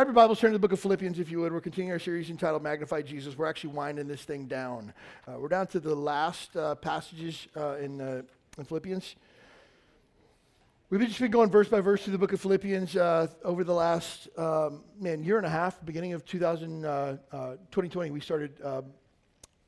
Grab your Bibles, turn to the book of Philippians if you would. We're continuing our series entitled Magnify Jesus. We're actually winding this thing down. Uh, we're down to the last uh, passages uh, in, uh, in Philippians. We've just been going verse by verse through the book of Philippians uh, over the last, um, man, year and a half, beginning of 2000, 2020. Uh, we started um,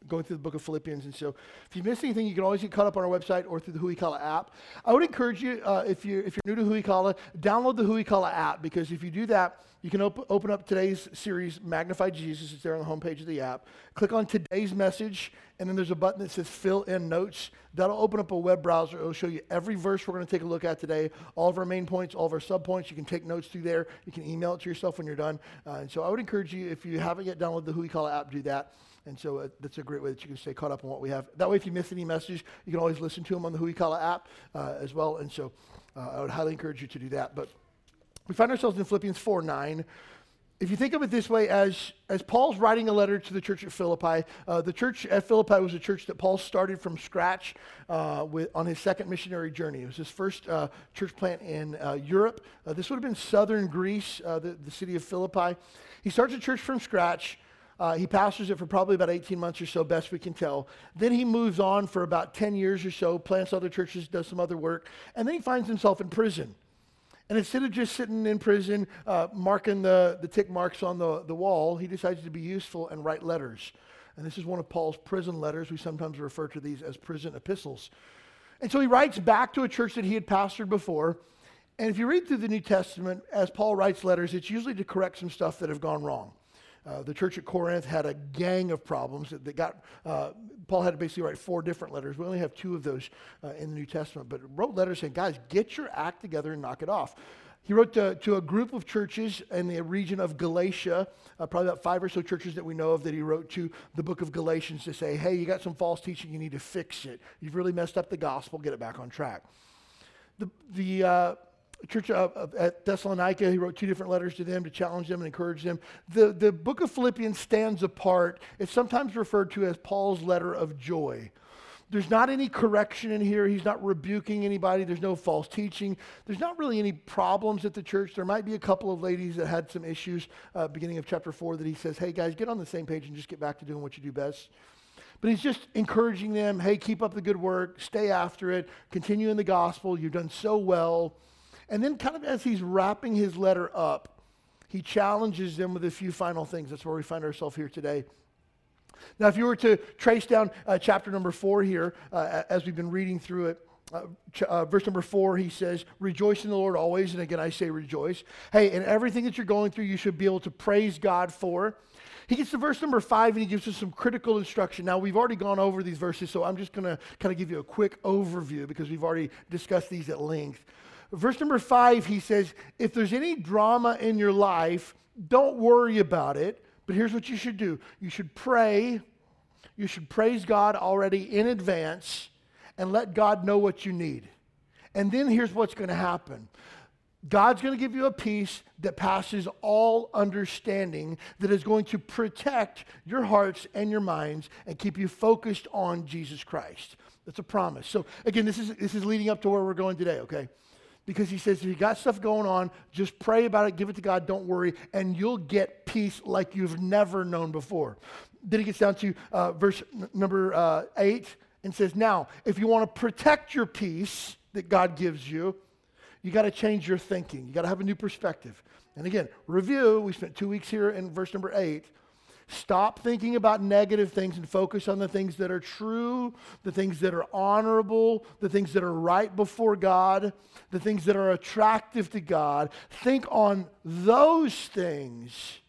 going through the book of Philippians. And so if you miss anything, you can always get caught up on our website or through the Huikala app. I would encourage you, uh, if, you're, if you're new to Huikala, download the Huikala app because if you do that, you can op- open up today's series, Magnify Jesus. It's there on the homepage of the app. Click on today's message, and then there's a button that says Fill in Notes. That'll open up a web browser. It'll show you every verse we're going to take a look at today, all of our main points, all of our sub points. You can take notes through there. You can email it to yourself when you're done. Uh, and so I would encourage you, if you haven't yet downloaded the Huikala app, do that. And so uh, that's a great way that you can stay caught up on what we have. That way, if you miss any messages, you can always listen to them on the Huikala app uh, as well. And so uh, I would highly encourage you to do that. But we find ourselves in Philippians 4 9. If you think of it this way, as, as Paul's writing a letter to the church at Philippi, uh, the church at Philippi was a church that Paul started from scratch uh, with, on his second missionary journey. It was his first uh, church plant in uh, Europe. Uh, this would have been southern Greece, the, the city of Philippi. He starts a church from scratch. Uh, he pastors it for probably about 18 months or so, best we can tell. Then he moves on for about 10 years or so, plants other churches, does some other work, and then he finds himself in prison. And instead of just sitting in prison, uh, marking the, the tick marks on the, the wall, he decides to be useful and write letters. And this is one of Paul's prison letters. We sometimes refer to these as prison epistles. And so he writes back to a church that he had pastored before. And if you read through the New Testament, as Paul writes letters, it's usually to correct some stuff that have gone wrong. Uh, the church at Corinth had a gang of problems that, got, uh, Paul had to basically write four different letters. We only have two of those uh, in the New Testament, but wrote letters saying, guys, get your act together and knock it off. He wrote to, to a group of churches in the region of Galatia, uh, probably about five or so churches that we know of, that he wrote to the book of Galatians to say, hey, you got some false teaching, you need to fix it. You've really messed up the gospel, get it back on track. The, the, uh, church at Thessalonica, he wrote two different letters to them to challenge them and encourage them. The, the book of Philippians stands apart. It's sometimes referred to as Paul's letter of joy. There's not any correction in here. He's not rebuking anybody. There's no false teaching. There's not really any problems at the church. There might be a couple of ladies that had some issues, uh, beginning of chapter 4, that he says, hey, guys, get on the same page and just get back to doing what you do best. But he's just encouraging them hey, keep up the good work, stay after it, continue in the gospel. You've done so well. And then, kind of as he's wrapping his letter up, he challenges them with a few final things. That's where we find ourselves here today. Now, if you were to trace down uh, chapter number four here, uh, as we've been reading through it, uh, ch- uh, verse number four, he says, Rejoice in the Lord always. And again, I say rejoice. Hey, in everything that you're going through, you should be able to praise God for. He gets to verse number five and he gives us some critical instruction. Now, we've already gone over these verses, so I'm just going to kind of give you a quick overview because we've already discussed these at length. Verse number five, he says, if there's any drama in your life, don't worry about it. But here's what you should do you should pray, you should praise God already in advance, and let God know what you need. And then here's what's going to happen. God's going to give you a peace that passes all understanding, that is going to protect your hearts and your minds and keep you focused on Jesus Christ. That's a promise. So, again, this is, this is leading up to where we're going today, okay? Because he says if you got stuff going on, just pray about it, give it to God, don't worry, and you'll get peace like you've never known before. Then he gets down to uh, verse n- number uh, eight and says, Now, if you want to protect your peace that God gives you, you got to change your thinking. You got to have a new perspective. And again, review, we spent two weeks here in verse number eight. Stop thinking about negative things and focus on the things that are true, the things that are honorable, the things that are right before God, the things that are attractive to God. Think on those things.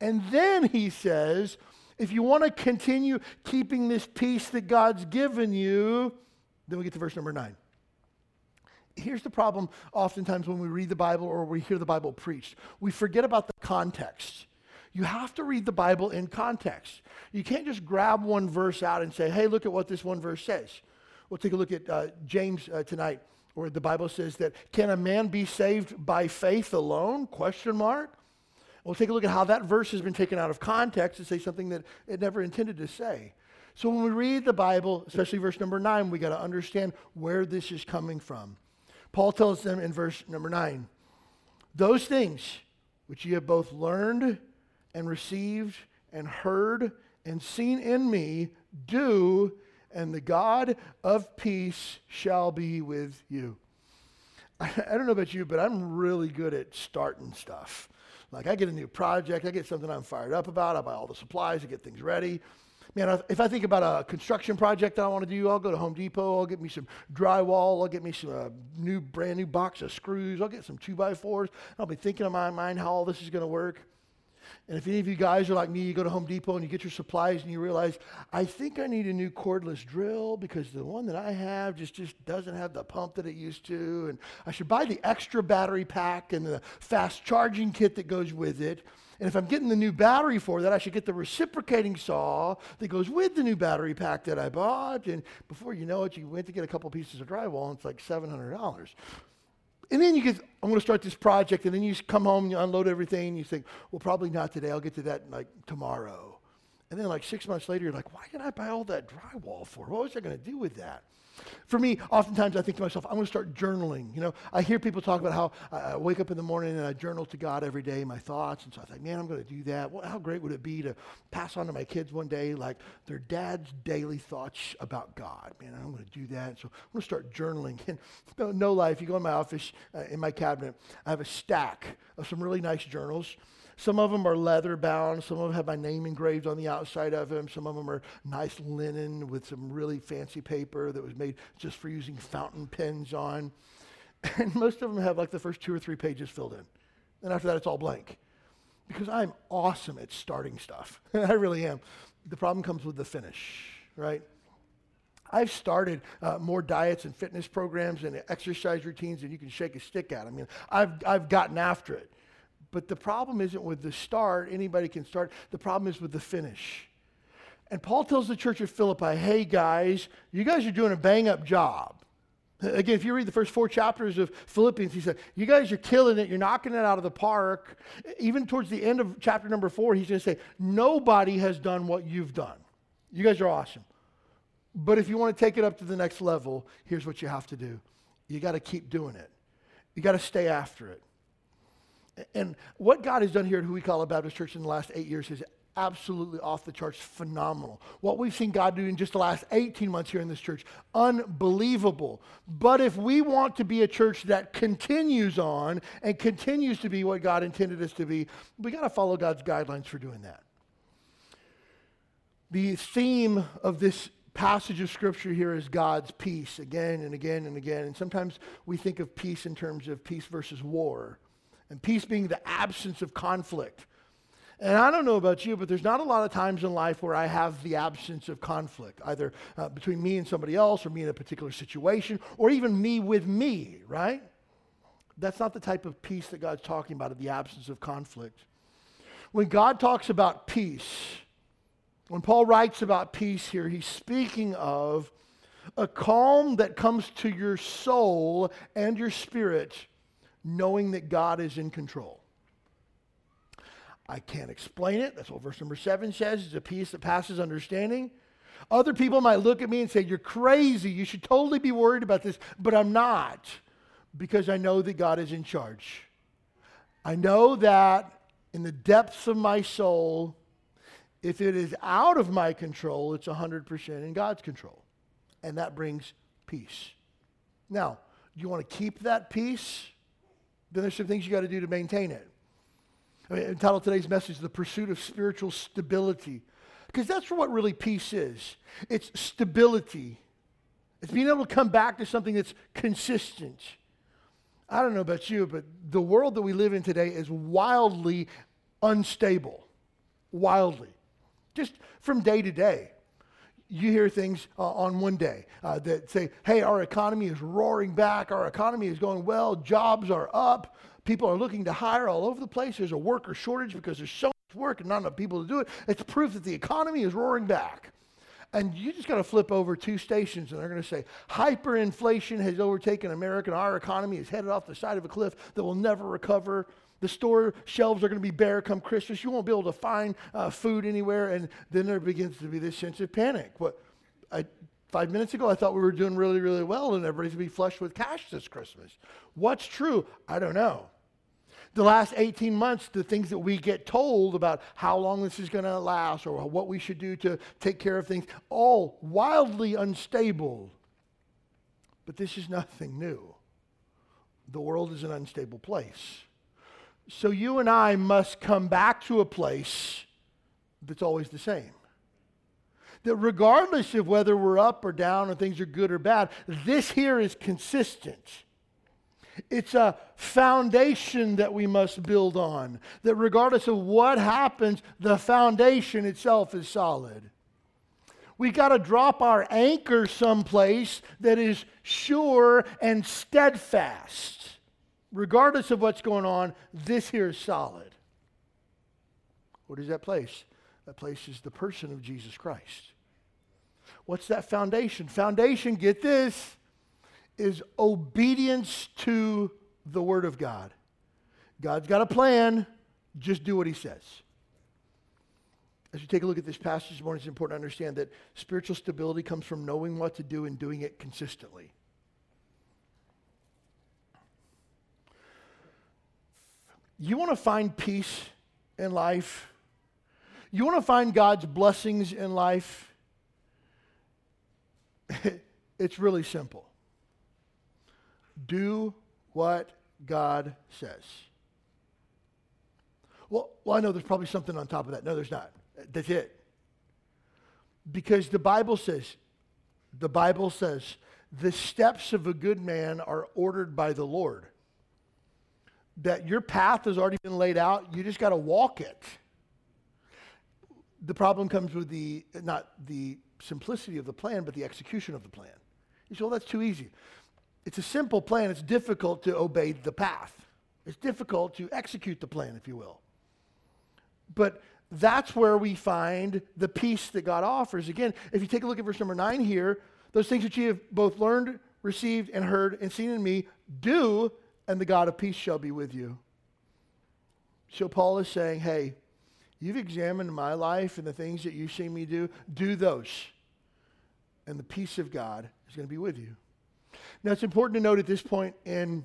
And then he says, if you want to continue keeping this peace that God's given you, then we get to verse number nine. Here's the problem oftentimes when we read the Bible or we hear the Bible preached we forget about the context. You have to read the Bible in context. You can't just grab one verse out and say, hey, look at what this one verse says. We'll take a look at uh, James uh, tonight, where the Bible says that, can a man be saved by faith alone? Question mark. We'll take a look at how that verse has been taken out of context to say something that it never intended to say. So when we read the Bible, especially verse number nine, we got to understand where this is coming from. Paul tells them in verse number nine, those things which ye have both learned and received and heard and seen in me, do, and the God of peace shall be with you. I, I don't know about you, but I'm really good at starting stuff. Like I get a new project, I get something I'm fired up about, I buy all the supplies, I get things ready. Man, if I think about a construction project that I want to do, I'll go to Home Depot, I'll get me some drywall, I'll get me some uh, new, brand new box of screws, I'll get some two by fours. I'll be thinking in my mind how all this is going to work. And if any of you guys are like me, you go to Home Depot and you get your supplies and you realize, I think I need a new cordless drill because the one that I have just, just doesn't have the pump that it used to. And I should buy the extra battery pack and the fast charging kit that goes with it. And if I'm getting the new battery for that, I should get the reciprocating saw that goes with the new battery pack that I bought. And before you know it, you went to get a couple pieces of drywall and it's like $700. And then you get, I'm going to start this project, and then you come home, and you unload everything, and you think, well, probably not today. I'll get to that like tomorrow. And then like six months later, you're like, why did I buy all that drywall for? What was I going to do with that? For me, oftentimes I think to myself, I'm going to start journaling. You know, I hear people talk about how I wake up in the morning and I journal to God every day my thoughts. And so I think, man, I'm going to do that. Well, how great would it be to pass on to my kids one day, like their dad's daily thoughts about God? Man, I'm going to do that. So I'm going to start journaling. And no, no lie, you go in my office, uh, in my cabinet, I have a stack of some really nice journals. Some of them are leather bound. Some of them have my name engraved on the outside of them. Some of them are nice linen with some really fancy paper that was made just for using fountain pens on. And most of them have like the first two or three pages filled in. And after that, it's all blank. Because I'm awesome at starting stuff. I really am. The problem comes with the finish, right? I've started uh, more diets and fitness programs and exercise routines than you can shake a stick at. I mean, I've, I've gotten after it. But the problem isn't with the start, anybody can start. The problem is with the finish. And Paul tells the church of Philippi, hey guys, you guys are doing a bang up job. Again, if you read the first four chapters of Philippians, he said, You guys are killing it. You're knocking it out of the park. Even towards the end of chapter number four, he's going to say, Nobody has done what you've done. You guys are awesome. But if you want to take it up to the next level, here's what you have to do you got to keep doing it, you got to stay after it. And what God has done here at Huikala Baptist Church in the last eight years is absolutely off the charts phenomenal. What we've seen God do in just the last 18 months here in this church, unbelievable. But if we want to be a church that continues on and continues to be what God intended us to be, we got to follow God's guidelines for doing that. The theme of this passage of scripture here is God's peace again and again and again. And sometimes we think of peace in terms of peace versus war and peace being the absence of conflict. And I don't know about you, but there's not a lot of times in life where I have the absence of conflict, either uh, between me and somebody else, or me in a particular situation, or even me with me, right? That's not the type of peace that God's talking about, the absence of conflict. When God talks about peace, when Paul writes about peace here, he's speaking of a calm that comes to your soul and your spirit knowing that God is in control. I can't explain it. That's what verse number seven says. It's a peace that passes understanding. Other people might look at me and say, You're crazy. You should totally be worried about this. But I'm not because I know that God is in charge. I know that in the depths of my soul, if it is out of my control, it's 100% in God's control. And that brings peace. Now, do you want to keep that peace? Then there's some things you got to do to maintain it. I mean, entitled today's message, The Pursuit of Spiritual Stability. Because that's what really peace is it's stability, it's being able to come back to something that's consistent. I don't know about you, but the world that we live in today is wildly unstable. Wildly. Just from day to day you hear things uh, on one day uh, that say, hey, our economy is roaring back, our economy is going well, jobs are up, people are looking to hire all over the place, there's a worker shortage because there's so much work and not enough people to do it. It's proof that the economy is roaring back. And you just got to flip over two stations and they're going to say hyperinflation has overtaken America and our economy is headed off the side of a cliff that will never recover. The store shelves are going to be bare come Christmas. You won't be able to find uh, food anywhere. And then there begins to be this sense of panic. What, I, five minutes ago, I thought we were doing really, really well and everybody's going to be flush with cash this Christmas. What's true? I don't know the last 18 months, the things that we get told about how long this is going to last or what we should do to take care of things, all wildly unstable. But this is nothing new. The world is an unstable place. So you and I must come back to a place that's always the same. That regardless of whether we're up or down or things are good or bad, this here is consistent. It's a foundation that we must build on. That regardless of what happens, the foundation itself is solid. We've got to drop our anchor someplace that is sure and steadfast. Regardless of what's going on, this here is solid. What is that place? That place is the person of Jesus Christ. What's that foundation? Foundation, get this, is obedience to the Word of God. God's got a plan, just do what He says. As you take a look at this passage this morning, it's important to understand that spiritual stability comes from knowing what to do and doing it consistently. You want to find peace in life? You want to find God's blessings in life? it's really simple. Do what God says. Well, well, I know there's probably something on top of that. No, there's not. That's it. Because the Bible says, the Bible says, the steps of a good man are ordered by the Lord. That your path has already been laid out, you just got to walk it. The problem comes with the, not the simplicity of the plan, but the execution of the plan. You say, well, that's too easy. It's a simple plan. It's difficult to obey the path. It's difficult to execute the plan, if you will. But that's where we find the peace that God offers. Again, if you take a look at verse number nine here, those things which you have both learned, received, and heard, and seen in me, do, and the God of peace shall be with you. So Paul is saying, hey, you've examined my life and the things that you've seen me do, do those. And the peace of God is going to be with you. Now, it's important to note at this point in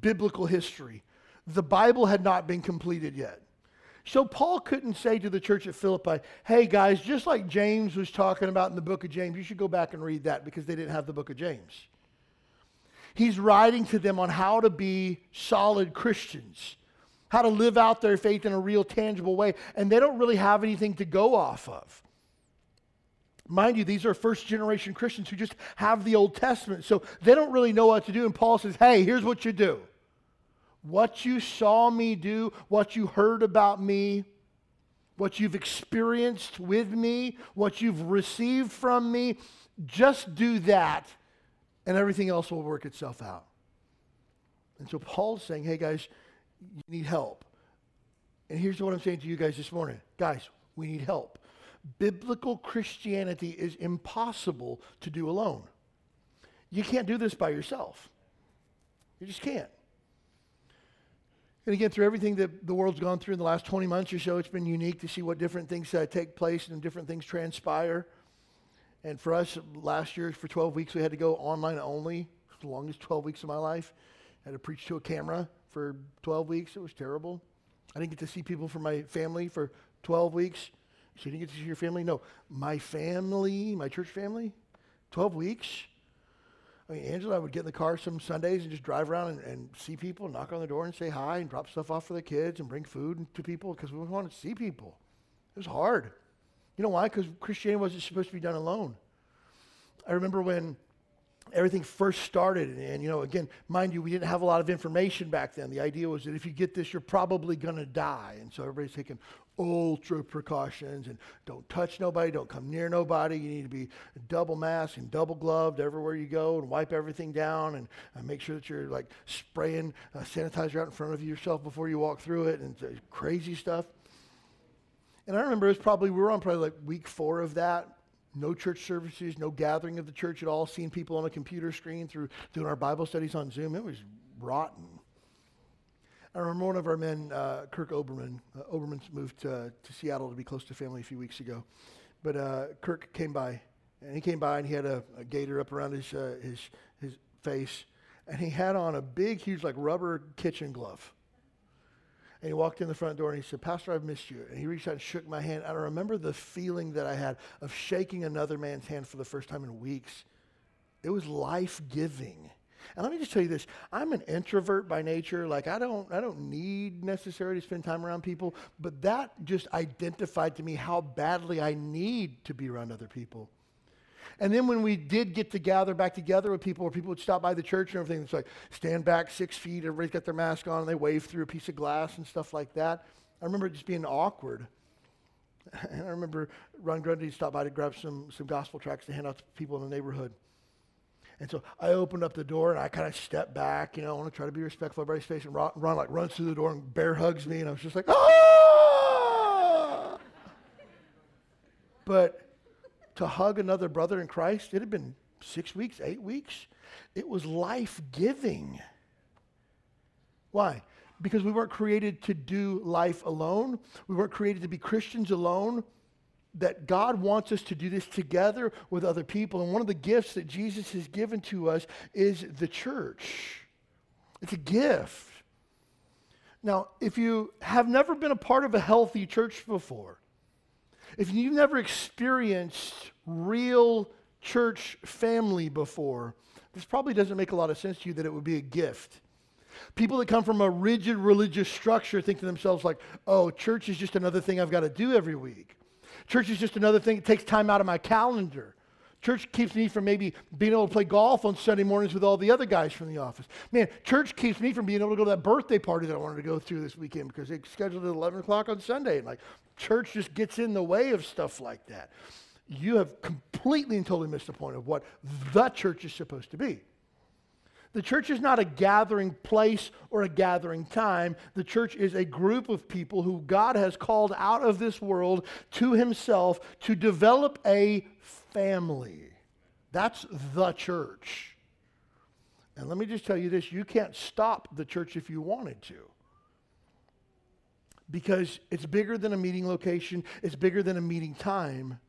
biblical history, the Bible had not been completed yet. So Paul couldn't say to the church at Philippi, hey guys, just like James was talking about in the book of James, you should go back and read that because they didn't have the book of James. He's writing to them on how to be solid Christians, how to live out their faith in a real tangible way, and they don't really have anything to go off of. Mind you, these are first generation Christians who just have the Old Testament, so they don't really know what to do. And Paul says, hey, here's what you do. What you saw me do, what you heard about me, what you've experienced with me, what you've received from me, just do that, and everything else will work itself out. And so Paul's saying, hey, guys, you need help. And here's what I'm saying to you guys this morning guys, we need help biblical Christianity is impossible to do alone. You can't do this by yourself. You just can't. And again, through everything that the world's gone through in the last 20 months or so, it's been unique to see what different things uh, take place and different things transpire. And for us, last year, for 12 weeks, we had to go online only, the longest 12 weeks of my life. I had to preach to a camera for 12 weeks. It was terrible. I didn't get to see people from my family for 12 weeks. So you didn't get to see your family? No. My family, my church family, 12 weeks. I mean, Angela, I would get in the car some Sundays and just drive around and, and see people, knock on the door and say hi and drop stuff off for the kids and bring food to people because we wanted to see people. It was hard. You know why? Because Christianity wasn't supposed to be done alone. I remember when everything first started. And, and, you know, again, mind you, we didn't have a lot of information back then. The idea was that if you get this, you're probably going to die. And so everybody's taking ultra precautions and don't touch nobody, don't come near nobody. You need to be double masked and double gloved everywhere you go and wipe everything down and, and make sure that you're like spraying uh, sanitizer out in front of yourself before you walk through it and crazy stuff. And I remember it was probably, we were on probably like week four of that. No church services, no gathering of the church at all, seeing people on a computer screen through doing our Bible studies on Zoom. It was rotten. I remember one of our men, uh, Kirk Oberman. Uh, Oberman's moved to, to, Seattle to be close to family a few weeks ago. But uh, Kirk came by, and he came by and he had a, a gator up around his, uh, his, his face, and he had on a big, huge, like rubber kitchen glove. And he walked in the front door and he said, Pastor, I've missed you. And he reached out and shook my hand. And I remember the feeling that I had of shaking another man's hand for the first time in weeks. It was life giving. And let me just tell you this I'm an introvert by nature. Like, I don't, I don't need necessarily to spend time around people, but that just identified to me how badly I need to be around other people. And then when we did get to gather back together with people, where people would stop by the church and everything, it's like stand back six feet, everybody's got their mask on, and they wave through a piece of glass and stuff like that. I remember it just being awkward. And I remember Ron Grundy stopped by to grab some, some gospel tracts to hand out to people in the neighborhood. And so I opened up the door and I kind of stepped back, you know, I want to try to be respectful of everybody's face. And Ron, Ron, like runs through the door and bear hugs me, and I was just like, ah! but to hug another brother in Christ, it had been six weeks, eight weeks. It was life giving. Why? Because we weren't created to do life alone. We weren't created to be Christians alone that God wants us to do this together with other people. And one of the gifts that Jesus has given to us is the church. It's a gift. Now, if you have never been a part of a healthy church before, if you've never experienced real church family before, this probably doesn't make a lot of sense to you that it would be a gift. People that come from a rigid religious structure think to themselves, like, oh, church is just another thing I've got to do every week. Church is just another thing that takes time out of my calendar. Church keeps me from maybe being able to play golf on Sunday mornings with all the other guys from the office. Man, church keeps me from being able to go to that birthday party that I wanted to go through this weekend because they scheduled it at 11 o'clock on Sunday. And like, church just gets in the way of stuff like that. You have completely and totally missed the point of what the church is supposed to be. The church is not a gathering place or a gathering time. The church is a group of people who God has called out of this world to himself to develop a family. That's the church. And let me just tell you this you can't stop the church if you wanted to. Because it's bigger than a meeting location, it's bigger than a meeting time.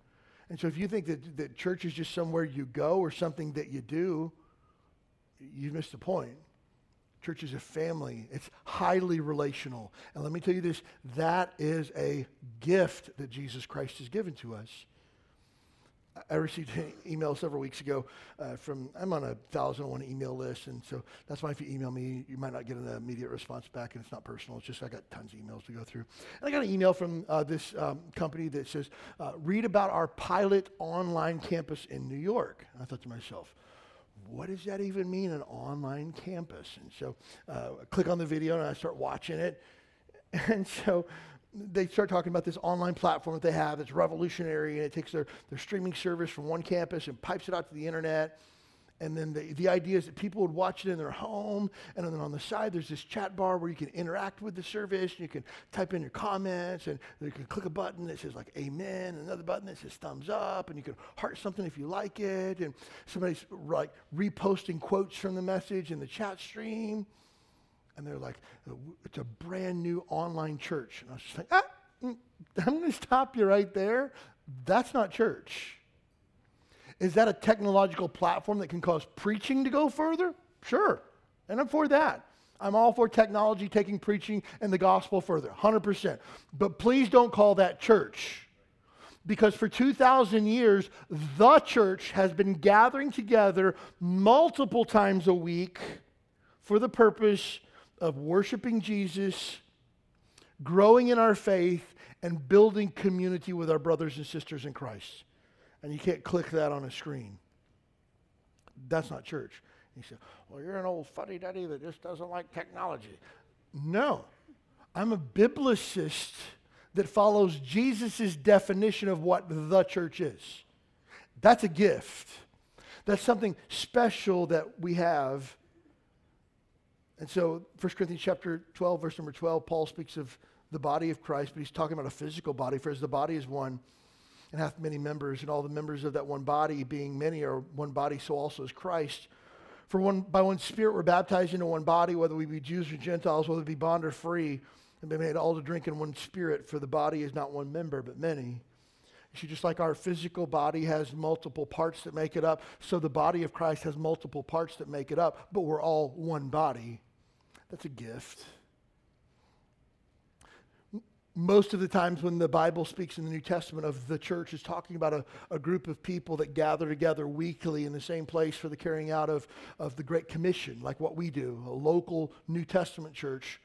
And so if you think that, that church is just somewhere you go or something that you do, you've missed the point. Church is a family. It's highly relational. And let me tell you this, that is a gift that Jesus Christ has given to us. I received an email several weeks ago uh, from, I'm on a 1001 email list, and so that's why if you email me, you might not get an immediate response back, and it's not personal. It's just I got tons of emails to go through. And I got an email from uh, this um, company that says, uh, read about our pilot online campus in New York. And I thought to myself, what does that even mean, an online campus? And so uh, I click on the video and I start watching it. And so they start talking about this online platform that they have that's revolutionary and it takes their, their streaming service from one campus and pipes it out to the internet. And then the, the idea is that people would watch it in their home. And then on the side, there's this chat bar where you can interact with the service. You can type in your comments and you can click a button that says like amen, another button that says thumbs up, and you can heart something if you like it. And somebody's like reposting quotes from the message in the chat stream and they're like, it's a brand new online church. And I was just like, ah, mm, I'm going to stop you right there. That's not church. Is that a technological platform that can cause preaching to go further? Sure. And I'm for that. I'm all for technology taking preaching and the gospel further, 100%. But please don't call that church. Because for 2,000 years, the church has been gathering together multiple times a week for the purpose of worshiping Jesus, growing in our faith, and building community with our brothers and sisters in Christ. And you can't click that on a screen. That's not church. You said, well, you're an old fuddy duddy that just doesn't like technology. No, I'm a biblicist that follows Jesus' definition of what the church is. That's a gift. That's something special that we have and so 1 Corinthians chapter 12, verse number 12, Paul speaks of the body of Christ, but he's talking about a physical body. For as the body is one and hath many members, and all the members of that one body, being many, are one body, so also is Christ. For one, by one Spirit we're baptized into one body, whether we be Jews or Gentiles, whether we be bond or free, and be made all to drink in one Spirit. For the body is not one member, but many. See, just like our physical body has multiple parts that make it up, so the body of Christ has multiple parts that make it up, but we're all one body. That's a gift most of the times when the Bible speaks in the New Testament of the church is talking about a, a group of people that gather together weekly in the same place for the carrying out of, of the Great Commission, like what we do, a local New Testament church.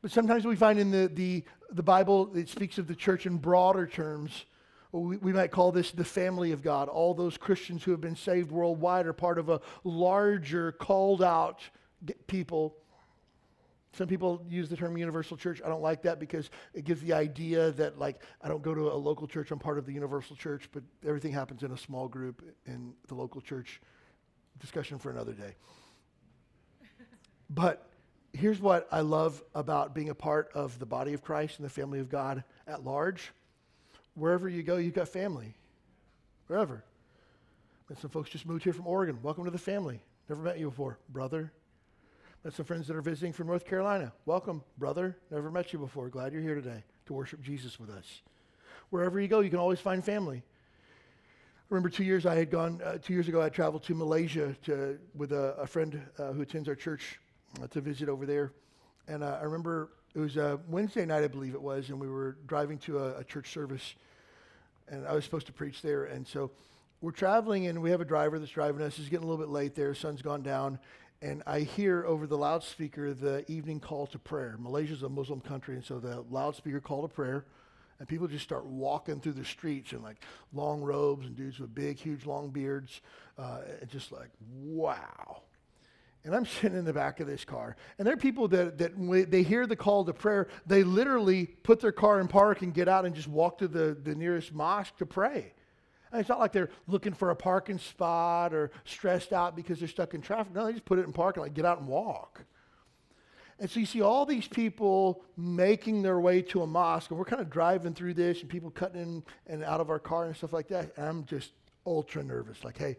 But sometimes we find in the, the, the Bible it speaks of the church in broader terms. We, we might call this the family of God. All those Christians who have been saved worldwide are part of a larger, called out people some people use the term universal church. I don't like that because it gives the idea that, like, I don't go to a local church, I'm part of the universal church, but everything happens in a small group in the local church. Discussion for another day. but here's what I love about being a part of the body of Christ and the family of God at large. Wherever you go, you've got family. Wherever. And some folks just moved here from Oregon. Welcome to the family. Never met you before, brother, and some friends that are visiting from North Carolina. Welcome, brother. Never met you before. Glad you're here today to worship Jesus with us. Wherever you go, you can always find family. I remember two years I had gone, uh, two years ago, I traveled to Malaysia to, with a, a friend uh, who attends our church uh, to visit over there. And uh, I remember it was a Wednesday night, I believe it was, and we were driving to a, a church service. And I was supposed to preach there. And so we're traveling, and we have a driver that's driving us. It's getting a little bit late there. Sun's gone down and I hear over the loudspeaker the evening call to prayer. Malaysia is a Muslim country, and so the loudspeaker call to prayer, and people just start walking through the streets in like long robes and dudes with big, huge, long beards, uh, and just like wow. And I'm sitting in the back of this car, and there are people that that when they hear the call to prayer, they literally put their car in park and get out and just walk to the, the nearest mosque to pray. It's not like they're looking for a parking spot or stressed out because they're stuck in traffic. No, they just put it in parking lot, get out and walk. And so you see all these people making their way to a mosque, and we're kind of driving through this, and people cutting in and out of our car and stuff like that. And I'm just ultra nervous. Like, hey,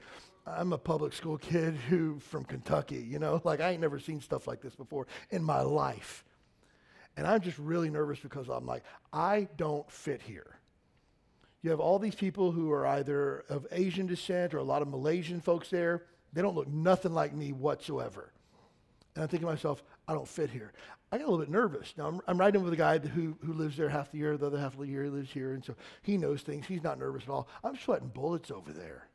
I'm a public school kid who from Kentucky, you know, like I ain't never seen stuff like this before in my life. And I'm just really nervous because I'm like, I don't fit here. You have all these people who are either of Asian descent or a lot of Malaysian folks there. They don't look nothing like me whatsoever. And I'm thinking to myself, I don't fit here. I get a little bit nervous. Now, I'm, I'm riding with a guy who, who lives there half the year, the other half of the year he lives here, and so he knows things. He's not nervous at all. I'm sweating bullets over there.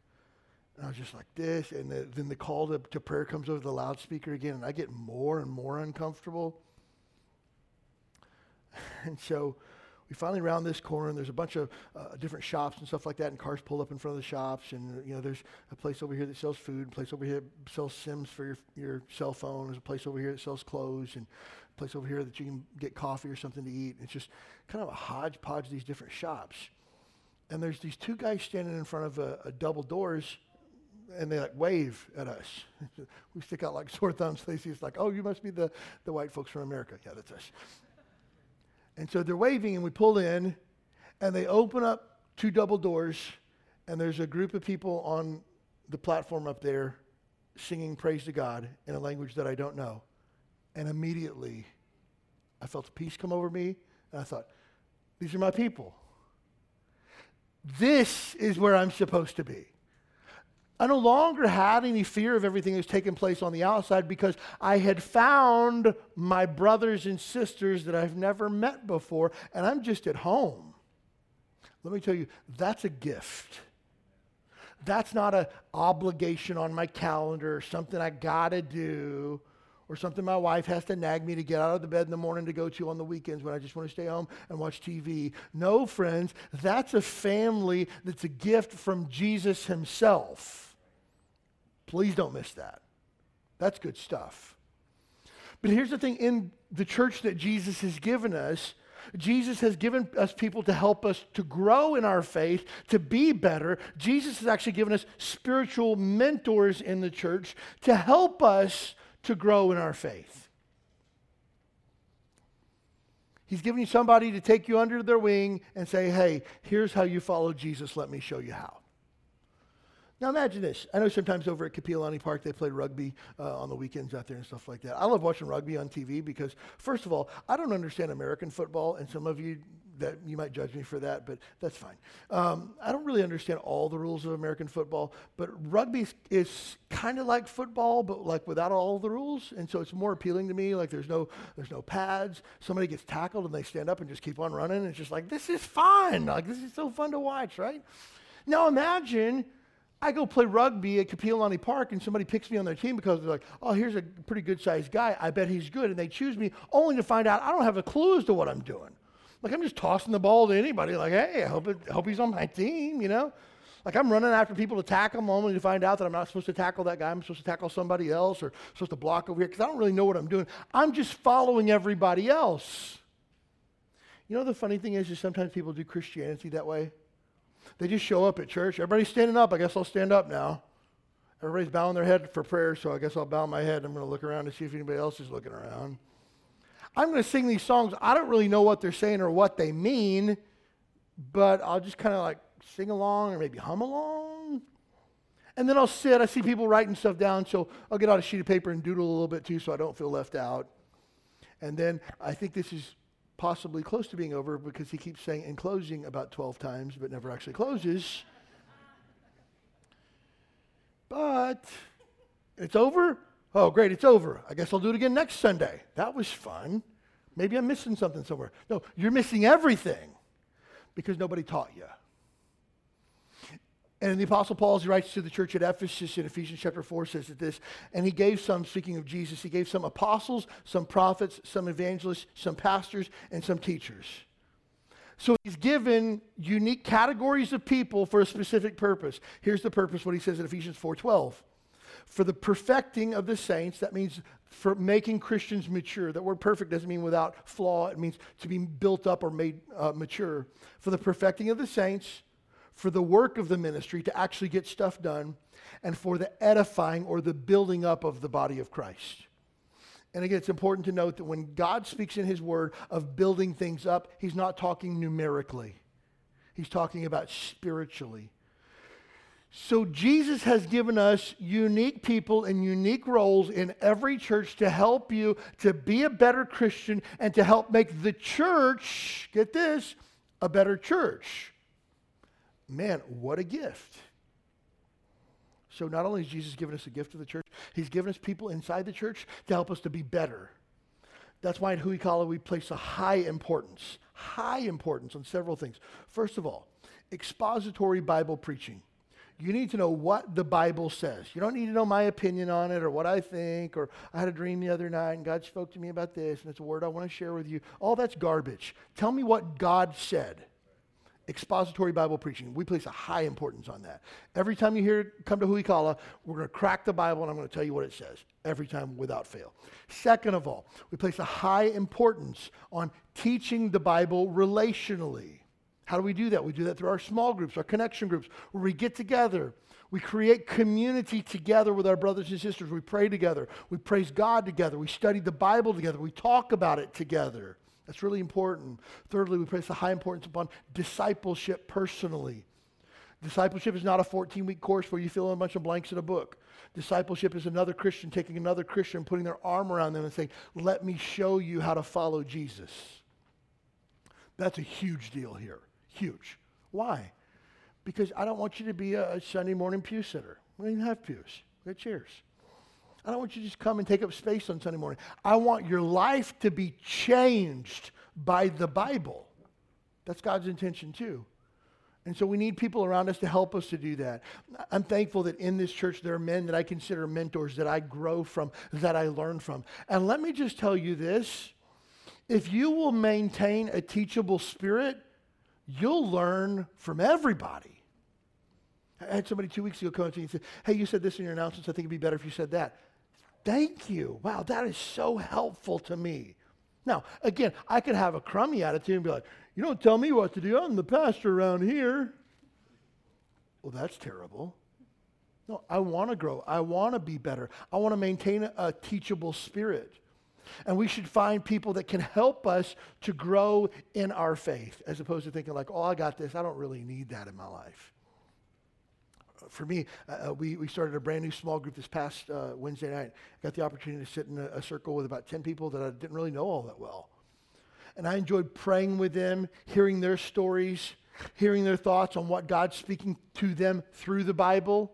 And I was just like this, and the, then the call to, to prayer comes over the loudspeaker again, and I get more and more uncomfortable. And so we finally round this corner and there's a bunch of uh, different shops and stuff like that and cars pull up in front of the shops and you know there's a place over here that sells food a place over here that sells sims for your, your cell phone there's a place over here that sells clothes and a place over here that you can get coffee or something to eat it's just kind of a hodgepodge of these different shops and there's these two guys standing in front of a, a double doors and they like wave at us. we stick out like sore thumbs. They see us like, oh, you must be the, the white folks from America. Yeah, that's us. And so they're waving, and we pull in, and they open up two double doors, and there's a group of people on the platform up there singing praise to God in a language that I don't know. And immediately, I felt peace come over me, and I thought, these are my people. This is where I'm supposed to be. I no longer had any fear of everything that's taking place on the outside because I had found my brothers and sisters that I've never met before, and I'm just at home. Let me tell you, that's a gift. That's not an obligation on my calendar, or something I gotta do, or something my wife has to nag me to get out of the bed in the morning to go to on the weekends when I just want to stay home and watch TV. No, friends, that's a family that's a gift from Jesus himself. Please don't miss that. That's good stuff. But here's the thing in the church that Jesus has given us, Jesus has given us people to help us to grow in our faith, to be better. Jesus has actually given us spiritual mentors in the church to help us to grow in our faith. He's giving you somebody to take you under their wing and say, hey, here's how you follow Jesus. Let me show you how. Now imagine this. I know sometimes over at Kapiolani Park they play rugby uh, on the weekends out there and stuff like that. I love watching rugby on TV because, first of all, I don't understand American football, and some of you that you might judge me for that, but that's fine. Um, I don't really understand all the rules of American football, but rugby is kind of like football, but like without all the rules, and so it's more appealing to me. Like there's no there's no pads. Somebody gets tackled and they stand up and just keep on running. It's just like this is fun. Like this is so fun to watch, right? Now imagine I go play rugby at Kapiolani Park and somebody picks me on their team because they're like, oh, here's a pretty good sized guy. I bet he's good. And they choose me only to find out I don't have a clue as to what I'm doing. Like I'm just tossing the ball to anybody. Like, hey, I hope, it, hope he's on my team, you know? Like I'm running after people to tackle them only to find out that I'm not supposed to tackle that guy. I'm supposed to tackle somebody else or supposed to block over here because I don't really know what I'm doing. I'm just following everybody else. You know the funny thing is, is sometimes people do Christianity that way. They just show up at church. Everybody's standing up. I guess I'll stand up now. Everybody's bowing their head for prayer, so I guess I'll bow my head. I'm going to look around to see if anybody else is looking around. I'm going to sing these songs. I don't really know what they're saying or what they mean, but I'll just kind of like sing along or maybe hum along. And then I'll sit. I see people writing stuff down, so I'll get out a sheet of paper and doodle a little bit too so I don't feel left out. And then I think this is possibly close to being over because he keeps saying in closing about 12 times, but never actually closes. But it's over? Oh, great, it's over. I guess I'll do it again next Sunday. That was fun. Maybe I'm missing something somewhere. No, you're missing everything because nobody taught you. And the Apostle Paul, as he writes to the church at Ephesus in Ephesians chapter 4, says that this, and he gave some, speaking of Jesus, he gave some apostles, some prophets, some evangelists, some pastors, and some teachers. So he's given unique categories of people for a specific purpose. Here's the purpose, what he says in Ephesians 4.12. For the perfecting of the saints, that means for making Christians mature. That word perfect doesn't mean without flaw, it means to be built up or made uh, mature. For the perfecting of the saints, for the work of the ministry to actually get stuff done, and for the edifying or the building up of the body of Christ. And again, it's important to note that when God speaks in His Word of building things up, He's not talking numerically, He's talking about spiritually. So Jesus has given us unique people and unique roles in every church to help you to be a better Christian and to help make the church, get this, a better church. Man, what a gift. So not only has Jesus given us a gift of the church, he's given us people inside the church to help us to be better. That's why at Huikala we place a high importance, high importance on several things. First of all, expository Bible preaching. You need to know what the Bible says. You don't need to know my opinion on it or what I think or I had a dream the other night and God spoke to me about this and it's a word I want to share with you. All that's garbage. Tell me what God said expository Bible preaching. We place a high importance on that. Every time you hear come to Huikala, we're going to crack the Bible and I'm going to tell you what it says every time without fail. Second of all, we place a high importance on teaching the Bible relationally. How do we do that? We do that through our small groups, our connection groups, where we get together. We create community together with our brothers and sisters. We pray together. We praise God together. We study the Bible together. We talk about it together. That's really important. Thirdly, we place a high importance upon discipleship personally. Discipleship is not a 14 week course where you fill in a bunch of blanks in a book. Discipleship is another Christian taking another Christian, putting their arm around them and saying, Let me show you how to follow Jesus. That's a huge deal here. Huge. Why? Because I don't want you to be a Sunday morning pew sitter. We don't even have pews, we have chairs. I don't want you to just come and take up space on Sunday morning. I want your life to be changed by the Bible. That's God's intention too. And so we need people around us to help us to do that. I'm thankful that in this church there are men that I consider mentors that I grow from, that I learn from. And let me just tell you this if you will maintain a teachable spirit, you'll learn from everybody. I had somebody two weeks ago come up to me and say, Hey, you said this in your announcements. I think it'd be better if you said that. Thank you. Wow, that is so helpful to me. Now, again, I could have a crummy attitude and be like, you don't tell me what to do. I'm the pastor around here. Well, that's terrible. No, I want to grow. I want to be better. I want to maintain a, teachable spirit. And we should find people that can help us to grow in our faith, as opposed to thinking, like, oh, I got this. I don't really need that in my life. For me, uh, uh we, we started a brand new small group this past uh, Wednesday night. I got the opportunity to sit in a, a circle with about 10 people that I didn't really know all that well. And I enjoyed praying with them, hearing their stories, hearing their thoughts on what God's speaking to them through the Bible.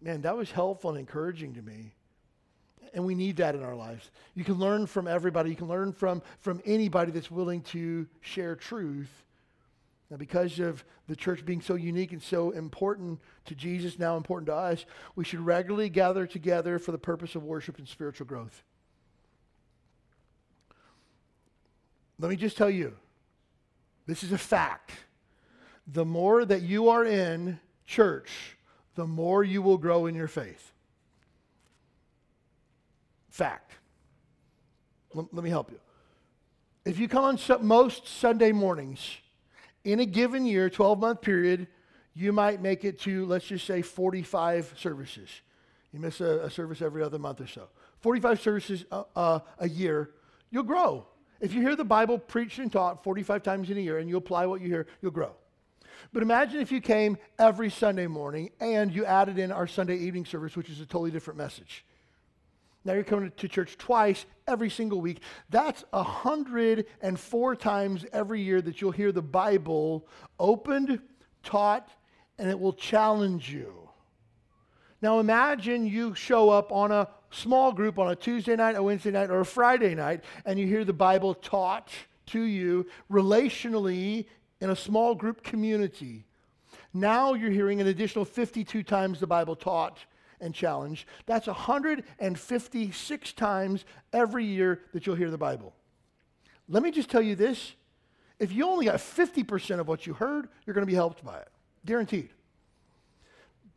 Man, that was helpful and encouraging to me. And we need that in our lives. You can learn from everybody. You can learn from, from anybody that's willing to share truth. Now, because of the church being so unique and so important to Jesus, now important to us, we should regularly gather together for the purpose of worship and spiritual growth. Let me just tell you this is a fact. The more that you are in church, the more you will grow in your faith. Fact. L- let me help you. If you come on su- most Sunday mornings, in a given year, 12 month period, you might make it to, let's just say, 45 services. You miss a, a service every other month or so. 45 services uh, uh, a year, you'll grow. If you hear the Bible preached and taught 45 times in a year and you apply what you hear, you'll grow. But imagine if you came every Sunday morning and you added in our Sunday evening service, which is a totally different message. Now you're coming to church twice every single week. That's 104 times every year that you'll hear the Bible opened, taught, and it will challenge you. Now imagine you show up on a small group on a Tuesday night, a Wednesday night, or a Friday night, and you hear the Bible taught to you relationally in a small group community. Now you're hearing an additional 52 times the Bible taught and challenged. That's 156 times every year that you'll hear the Bible. Let me just tell you this if you only got 50% of what you heard, you're going to be helped by it. Guaranteed.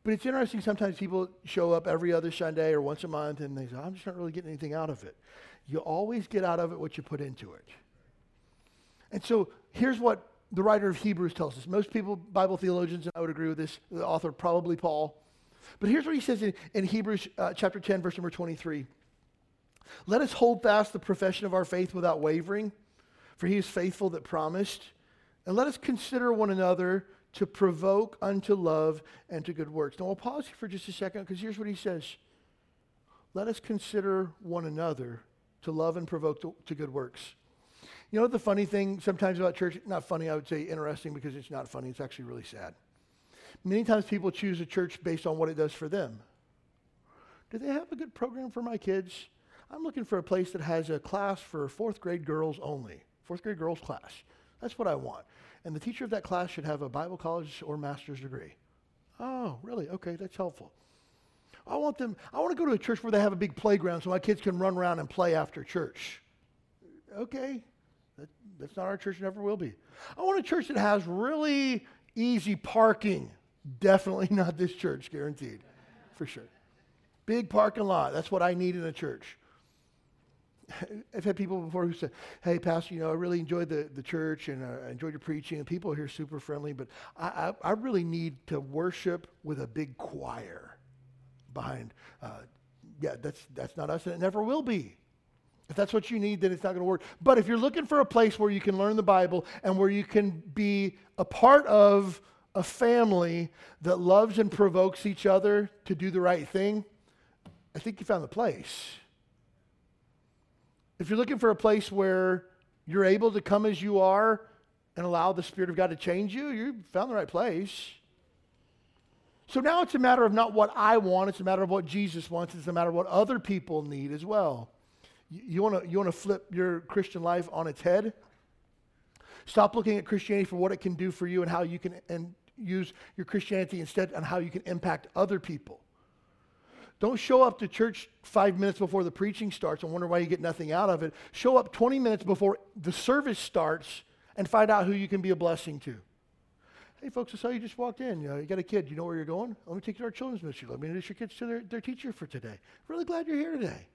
But it's interesting, sometimes people show up every other Sunday or once a month and they say, I'm just not really getting anything out of it. You always get out of it what you put into it. And so here's what the writer of Hebrews tells us. Most people, Bible theologians, and I would agree with this, the author, probably Paul. But here's what he says in, in Hebrews uh, chapter 10, verse number 23. Let us hold fast the profession of our faith without wavering, for he is faithful that promised. And let us consider one another to provoke unto love and to good works. Now, I'll pause here for just a second because here's what he says Let us consider one another to love and provoke to, to good works. You know the funny thing sometimes about church? Not funny, I would say interesting because it's not funny. It's actually really sad. Many times people choose a church based on what it does for them. Do they have a good program for my kids? I'm looking for a place that has a class for fourth grade girls only, fourth grade girls class. That's what I want and the teacher of that class should have a Bible college or master's degree. Oh, really? Okay, that's helpful. I want them, I want to go to a church where they have a big playground so my kids can run around and play after church. Okay, that, that's not our church, never will be. I want a church that has really easy parking. Definitely not this church, guaranteed, for sure. Big parking lot, that's what I need in a church. I've had people before who said, "Hey, Pastor, you know, I really enjoyed the, the church and uh, I enjoyed your preaching, and people here super friendly, but I, I, I, really need to worship with a big choir behind." Uh, yeah, that's that's not us, and it never will be. If that's what you need, then it's not going to work. But if you're looking for a place where you can learn the Bible and where you can be a part of a family that loves and provokes each other to do the right thing, I think you found the place. If you're looking for a place where you're able to come as you are and allow the Spirit of God to change you, you found the right place. So now it's a matter of not what I want, it's a matter of what Jesus wants, it's a matter of what other people need as well. You, want to you wanna flip your Christian life on its head? Stop looking at Christianity for what it can do for you and how you can and use your Christianity instead on how you can impact other people. Don't show up to church five minutes before the preaching starts and wonder why you get nothing out of it. Show up 20 minutes before the service starts and find out who you can be a blessing to. Hey, folks, I saw you just walked in. You, know, you got a kid. You know where you're going? Let me take you to our children's ministry. Let me introduce your kids to their, their teacher for today. Really glad you're here today.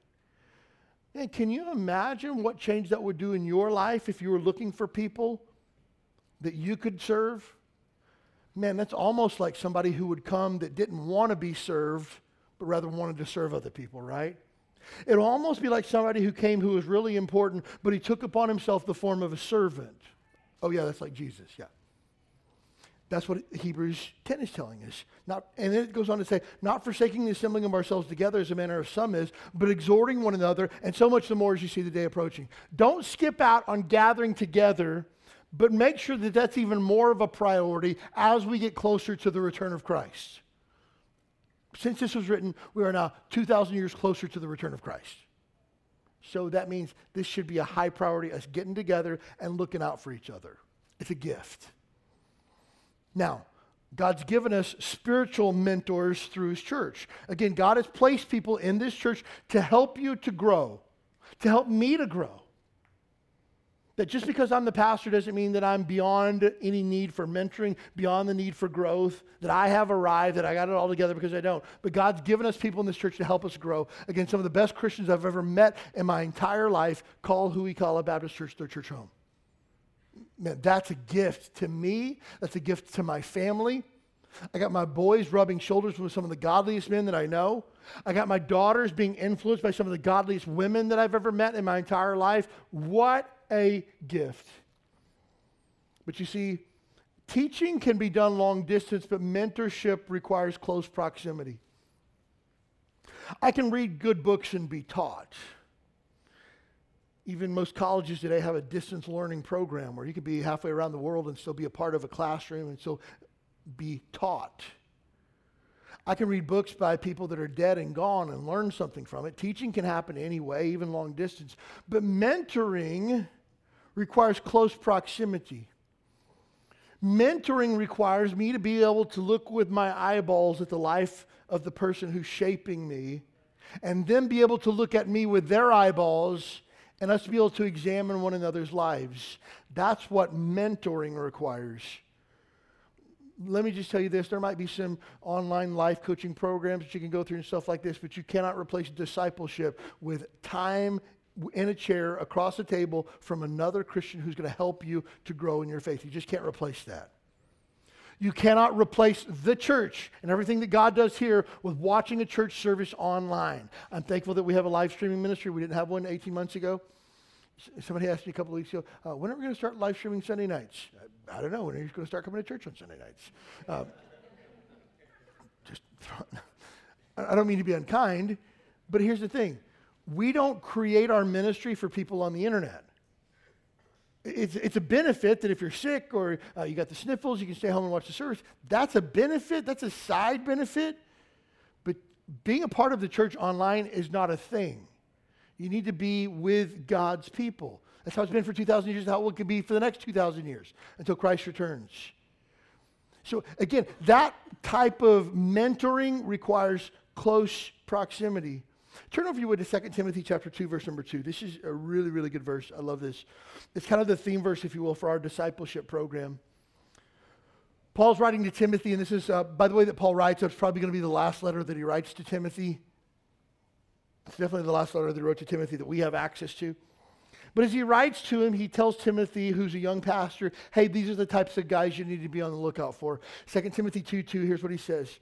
And can you imagine what change that would do in your life if you were looking for people that you could serve? Man, that's almost like somebody who would come that didn't want to be served but rather wanted to serve other people, right? It'll almost be like somebody who came who was really important, but he took upon himself the form of a servant. Oh, yeah, that's like Jesus, yeah. That's what Hebrews 10 is telling us. Not, and then it goes on to say, not forsaking the assembling of ourselves together as a manner of some is, but exhorting one another, and so much the more as you see the day approaching. Don't skip out on gathering together, but make sure that that's even more of a priority as we get closer to the return of Christ. Since this was written, we are now 2,000 years closer to the return of Christ. So that means this should be a high priority, us getting together and looking out for each other. It's a gift. Now, God's given us spiritual mentors through his church. Again, God has placed people in this church to help you to grow, to help me to grow. That just because I'm the pastor doesn't mean that I'm beyond any need for mentoring, beyond the need for growth, that I have arrived, that I got it all together because I don't. But God's given us people in this church to help us grow. Again, some of the best Christians I've ever met in my entire life call Huikala Baptist church their church home. Man, that's a gift to me. That's a gift to my family. I got my boys rubbing shoulders with some of the godliest men that I know. I got my daughters being influenced by some of the godliest women that I've ever met in my entire life. What a gift. But you see, teaching can be done long distance, but mentorship requires close proximity. I can read good books and be taught. Even most colleges today have a distance learning program where you could be halfway around the world and still be a part of a classroom and still be taught. I can read books by people that are dead and gone and learn something from it. Teaching can happen anyway, even long distance. But mentoring requires close proximity. Mentoring requires me to be able to look with my eyeballs at the life of the person who's shaping me and then be able to look at me with their eyeballs and us be able to examine one another's lives. That's what mentoring requires. Let me just tell you this there might be some online life coaching programs that you can go through and stuff like this, but you cannot replace discipleship with time in a chair across a table from another Christian who's going to help you to grow in your faith. You just can't replace that. You cannot replace the church and everything that God does here with watching a church service online. I'm thankful that we have a live streaming ministry. We didn't have one 18 months ago. Somebody asked me a couple of weeks ago, uh, when are we going to start live streaming Sunday nights? I, I, don't know. When are you going to start coming to church on Sunday nights? Uh, just, I don't mean to be unkind, but here's the thing we don't create our ministry for people on the internet. It's, it's a benefit that if you're sick or uh, you got the sniffles, you can stay home and watch the service. That's a benefit, that's a side benefit. But being a part of the church online is not a thing. You need to be with God's people. That's how it's been for 2,000 years, how it could be for the next 2,000 years until Christ returns. So, again, that type of mentoring requires close proximity Turn over you would to 2 Timothy chapter 2, verse number 2. This is a really, really good verse. I love this. It's kind of the theme verse, if you will, for our discipleship program. Paul's writing to Timothy, and this is, uh, by the way, that Paul writes, it's probably going to be the last letter that he writes to Timothy. It's definitely the last letter that he wrote to Timothy that we have access to. But as he writes to him, he tells Timothy, who's a young pastor, hey, these are the types of guys you need to be on the lookout for. 2 Timothy 2 2, here's what he says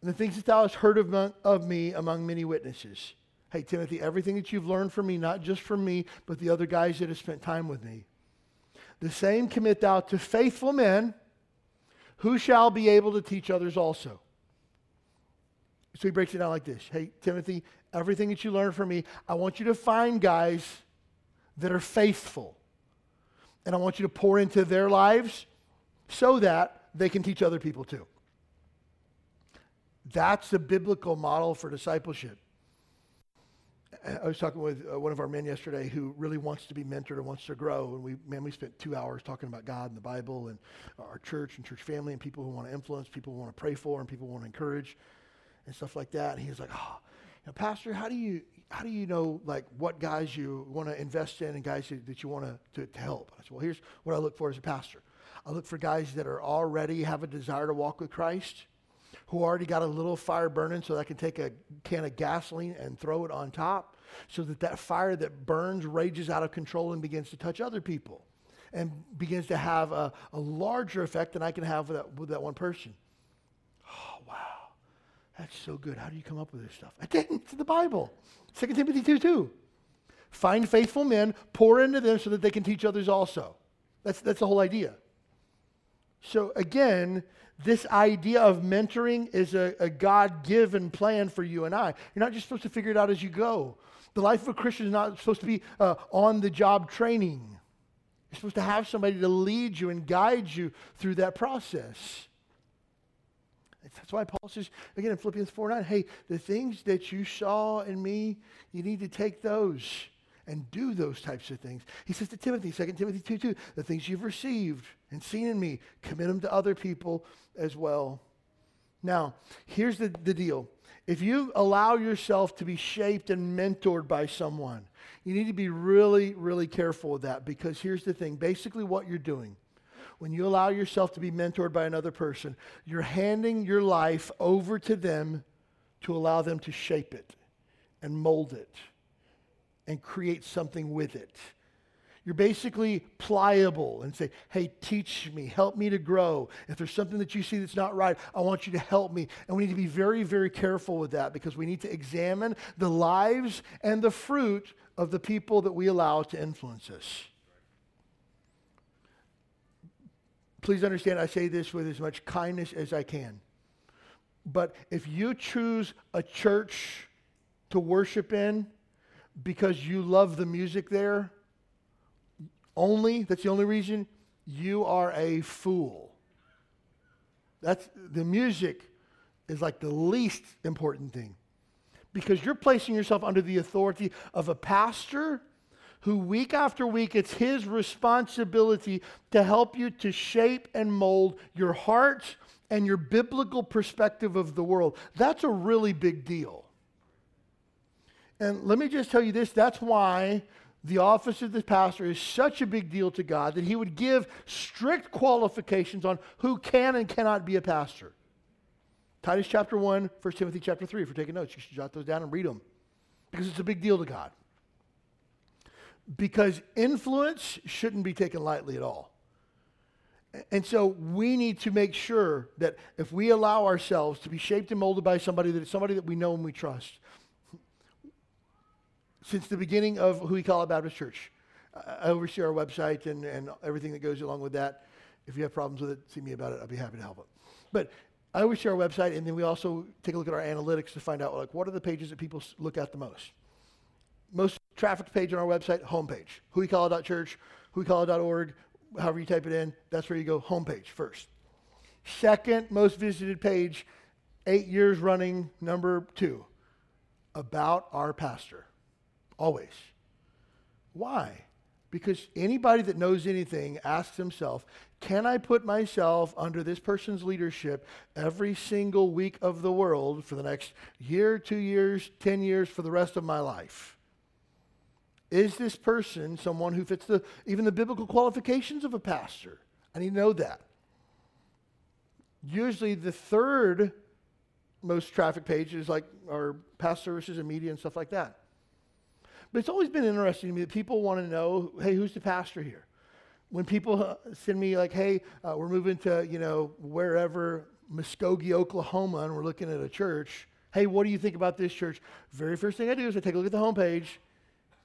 and the things that thou hast heard of, of me among many witnesses. Hey, Timothy, everything that you've learned from me, not just from me, but the other guys that have spent time with me, the same commit thou to faithful men who shall be able to teach others also. So he breaks it down like this Hey, Timothy, everything that you learned from me, I want you to find guys that are faithful. And I want you to pour into their lives so that they can teach other people too. That's the biblical model for discipleship. I was talking with uh, one of our men yesterday who really wants to be mentored and wants to grow. And we, man, we spent two hours talking about God and the Bible and our church and church family and people who want to influence, people who want to pray for, and people who want to encourage and stuff like that. And he was like, oh, you know, Pastor, how do you, how do you know like what guys you want to invest in and guys that you want to, to help? I said, well, here's what I look for as a pastor. I look for guys that are already have a desire to walk with Christ who already got a little fire burning so that I can take a can of gasoline and throw it on top so that that fire that burns rages out of control and begins to touch other people and begins to have a, a larger effect than I can have with that, with that one person. Oh, wow. That's so good. How do you come up with this stuff? I didn't. It's in the Bible. 2 Timothy 2 2. Find faithful men, pour into them so that they can teach others also. That's, that's the whole idea. So, again, this idea of mentoring is a, a God given plan for you and I. You're not just supposed to figure it out as you go. The life of a Christian is not supposed to be uh, on the job training. You're supposed to have somebody to lead you and guide you through that process. That's why Paul says, again in Philippians 4 9, hey, the things that you saw in me, you need to take those and do those types of things. He says to Timothy, 2 Timothy 2 2, the things you've received and seen in me, commit them to other people as well. Now, here's the, the deal. If you allow yourself to be shaped and mentored by someone, you need to be really, really careful with that because here's the thing basically, what you're doing when you allow yourself to be mentored by another person, you're handing your life over to them to allow them to shape it and mold it and create something with it. You're basically pliable and say, hey, teach me, help me to grow. If there's something that you see that's not right, I want you to help me. And we need to be very, very careful with that because we need to examine the lives and the fruit of the people that we allow to influence us. Please understand, I say this with as much kindness as I can. But if you choose a church to worship in because you love the music there, only, that's the only reason, you are a fool. That's the music is like the least important thing. Because you're placing yourself under the authority of a pastor who week after week it's his responsibility to help you to shape and mold your heart and your biblical perspective of the world. That's a really big deal. And let me just tell you this that's why the office of the pastor is such a big deal to God that he would give strict qualifications on who can and cannot be a pastor. Titus chapter 1, 1 Timothy chapter 3. If you're taking notes, you should jot those down and read them because it's a big deal to God. Because influence shouldn't be taken lightly at all. And so we need to make sure that if we allow ourselves to be shaped and molded by somebody that it's somebody that we know and we trust, since the beginning of Huikala Baptist Church. I oversee our website and, and everything that goes along with that. If you have problems with it, see me about it. I'll be happy to help it. But I oversee our website, and then we also take a look at our analytics to find out like what are the pages that people look at the most. Most trafficked page on our website, homepage. Huikala.church, huikala.org, however you type it in, that's where you go, homepage first. Second most visited page, eight years running, number two, about our pastor. Always. Why? Because anybody that knows anything asks himself, can I put myself under this person's leadership every single week of the world for the next year, two years, 10 years, for the rest of my life? Is this person someone who fits the, even the biblical qualifications of a pastor? I need to know that. Usually the third most traffic page is like our past services and media and stuff like that. But it's always been interesting to me that people want to know, hey, who's the pastor here? When people uh, send me like, hey, uh, we're moving to, you know, wherever, Muskogee, Oklahoma, and we're looking at a church. Hey, what do you think about this church? Very first thing I do is I take a look at the homepage.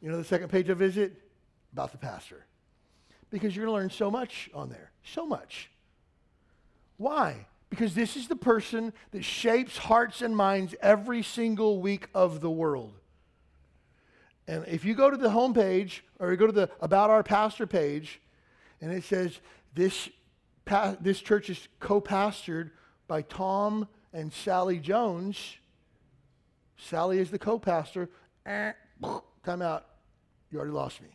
You know, the second page I visit about the pastor. Because you're going to learn so much on there. So much. Why? Because this is the person that shapes hearts and minds every single week of the world. And if you go to the homepage or you go to the About Our Pastor page, and it says this, pa- this church is co pastored by Tom and Sally Jones, Sally is the co pastor. Eh, time out. You already lost me.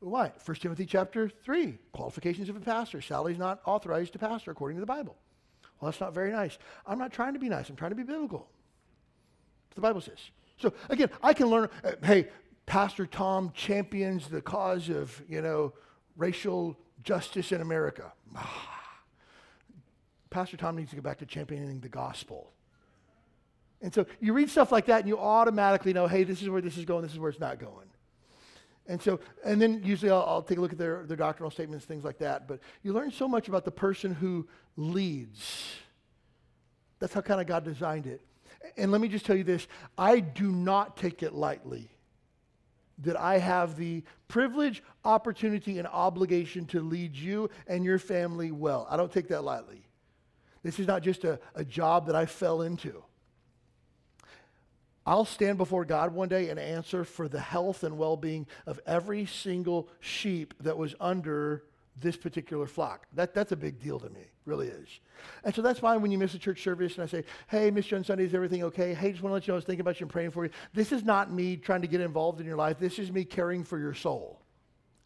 Why? 1 Timothy chapter 3, qualifications of a pastor. Sally's not authorized to pastor according to the Bible. Well, that's not very nice. I'm not trying to be nice, I'm trying to be biblical. the Bible says. So again, I can learn, uh, hey, Pastor Tom champions the cause of, you know, racial justice in America. Pastor Tom needs to go back to championing the gospel. And so you read stuff like that and you automatically know, hey, this is where this is going, this is where it's not going. And so, and then usually I'll, I'll take a look at their, their doctrinal statements, things like that. But you learn so much about the person who leads That's how kind of God designed it. And let me just tell you this I do not take it lightly that I have the privilege, opportunity, and obligation to lead you and your family well. I don't take that lightly. This is not just a, a job that I fell into. I'll stand before God one day and answer for the health and well being of every single sheep that was under this particular flock. That, that's a big deal to me, really is. And so that's why when you miss a church service and I say, hey, missed you on Sunday, is everything okay? Hey, just want to let you know I was thinking about you and praying for you. This is not me trying to get involved in your life. This is me caring for your soul.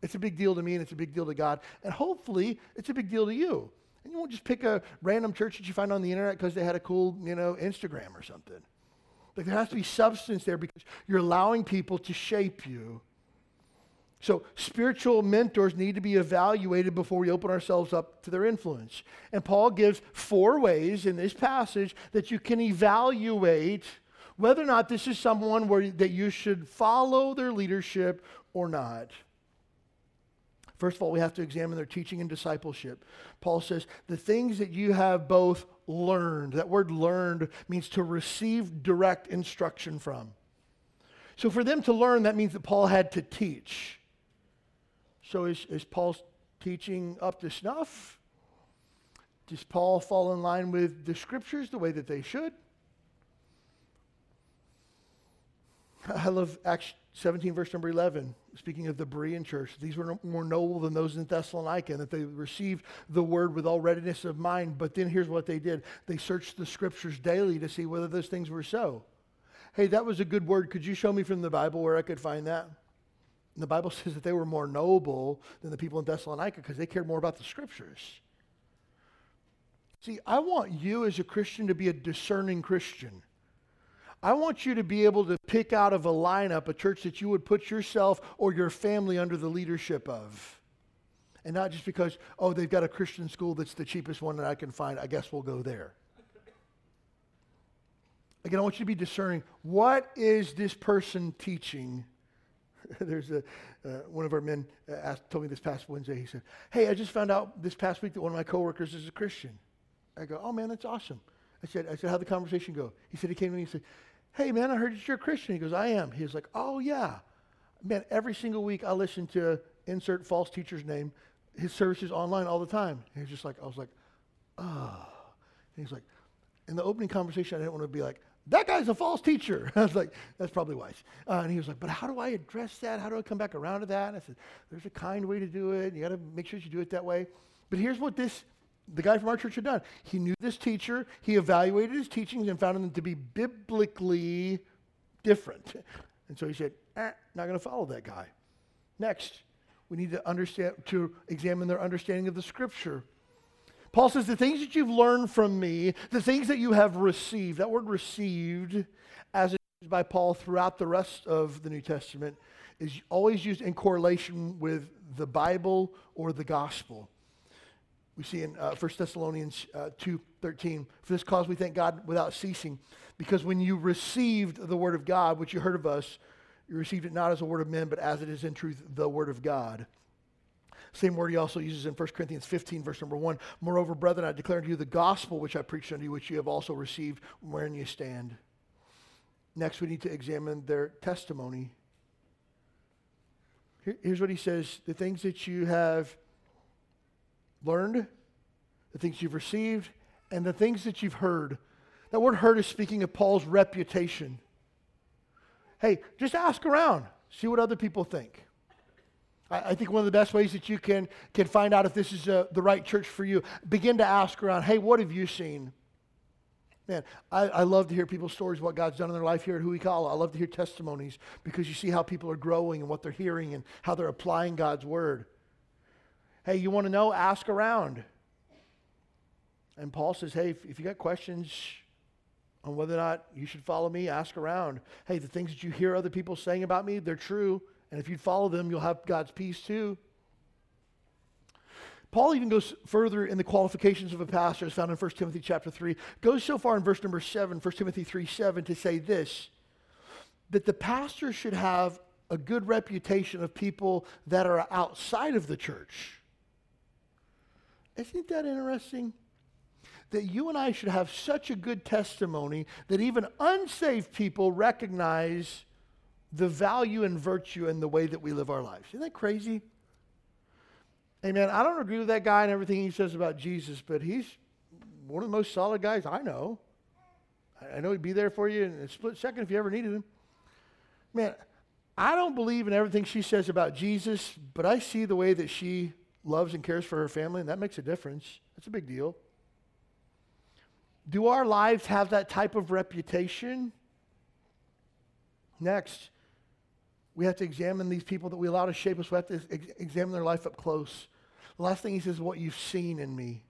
It's a big deal to me and it's a big deal to God. And hopefully it's a big deal to you. And you won't just pick a random church that you find on the internet because they had a cool, you know, Instagram or something. Like there has to be substance there because you're allowing people to shape you so, spiritual mentors need to be evaluated before we open ourselves up to their influence. And Paul gives four ways in this passage that you can evaluate whether or not this is someone where, that you should follow their leadership or not. First of all, we have to examine their teaching and discipleship. Paul says, the things that you have both learned, that word learned means to receive direct instruction from. So for them to learn, that means that Paul had to teach. So is, is Paul's teaching up to snuff? Does Paul fall in line with the scriptures the way that they should? I love Acts 17, verse number 11, speaking of the Berean church. These were more noble than those in Thessalonica, and that they received the word with all readiness of mind. But then here's what they did they searched the scriptures daily to see whether those things were so. Hey, that was a good word. Could you show me from the Bible where I could find that? And the Bible says that they were more noble than the people in Thessalonica because they cared more about the scriptures. See, I want you as a Christian to be a discerning Christian. I want you to be able to pick out of a lineup a church that you would put yourself or your family under the leadership of. And not just because, oh, they've got a Christian school that's the cheapest one that I can find. I guess we'll go there. Again, I want you to be discerning. What is this person teaching? There's a, uh, one of our men uh, asked, told me this past Wednesday, he said, Hey, I just found out this past week that one of my coworkers is a Christian. I go, Oh, man, that's awesome. I said, I said, How'd the conversation go? He said, He came to me and he said, Hey, man, I heard you're a Christian. He goes, I am. He was like, Oh, yeah. Man, every single week I listen to insert false teacher's name, his services online all the time. He was just like, I was like, Oh. And he's like, in the opening conversation, I didn't want to be like, that guy's a false teacher. I was like, that's probably wise. Uh, and he was like, but how do I address that? How do I come back around to that? And I said, there's a kind way to do it. You got to make sure you do it that way. But here's what this, the guy from our church had done. He knew this teacher. He evaluated his teachings and found them to be biblically different. And so he said, eh, not going to follow that guy. Next, we need to understand, to examine their understanding of the scripture. Paul says, The things that you've learned from me, the things that you have received, that word received, as used by Paul throughout the rest of the New Testament, is always used in correlation with the Bible or the gospel. We see in uh, 1 Thessalonians uh, 2.13, For this cause we thank God without ceasing, because when you received the word of God, which you heard of us, you received it not as a word of men, but as it is in truth the word of God. Same word he also uses in 1 Corinthians 15, verse number 1. Moreover, brethren, I declare unto you the gospel which I preached unto you, which you have also received, wherein you stand. Next, we need to examine their testimony. Here, here's what he says the things that you have learned, the things you've received, and the things that you've heard. That word heard is speaking of Paul's reputation. Hey, just ask around, see what other people think. I, think one of the best ways that you can, can find out if this is uh, the right church for you, begin to ask around, hey, what have you seen? Man, I, I, love to hear people's stories, what God's done in their life here at Huikala. I love to hear testimonies because you see how people are growing and what they're hearing and how they're applying God's word. Hey, you want to know? Ask around. And Paul says, hey, if, if you got questions on whether or not you should follow me, ask around. Hey, the things that you hear other people saying about me, they're true. And if you follow them, you'll have God's peace too. Paul even goes further in the qualifications of a pastor, as found in 1 Timothy chapter 3, goes so far in verse number 7, 1 Timothy 3 7, to say this that the pastor should have a good reputation of people that are outside of the church. Isn't that interesting? that you and I should have such a good testimony that even unsaved people recognize the value and virtue in the way that we live our lives. Isn't that crazy? Amen. I don't agree with that guy and everything he says about Jesus, but he's one of the most solid guys I know. I know he'd be there for you in a split second if you ever needed him. Man, I don't believe in everything she says about Jesus, but I see the way that she loves and cares for her family, and that makes a difference. That's a big deal. Do our lives have that type of reputation? Next, we have to examine these people that we allow to shape us. We have to ex- examine their life up close. The last thing he says is what you've seen in me.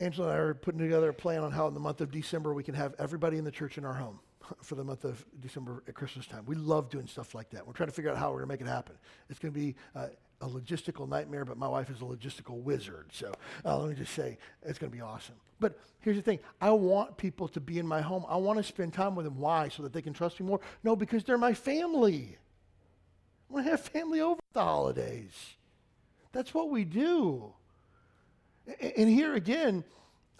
Angela and I are putting together a plan on how in the month of December we can have everybody in the church in our home for the month of December at Christmas time. We love doing stuff like that. We're trying to figure out how we're going to make it happen. It's going to be uh, a logistical nightmare, but my wife is a logistical wizard. So uh, let me just say, it's going to be awesome. But here's the thing I want people to be in my home. I want to spend time with them. Why? So that they can trust me more? No, because they're my family. I want to have family over the holidays. That's what we do. And here again,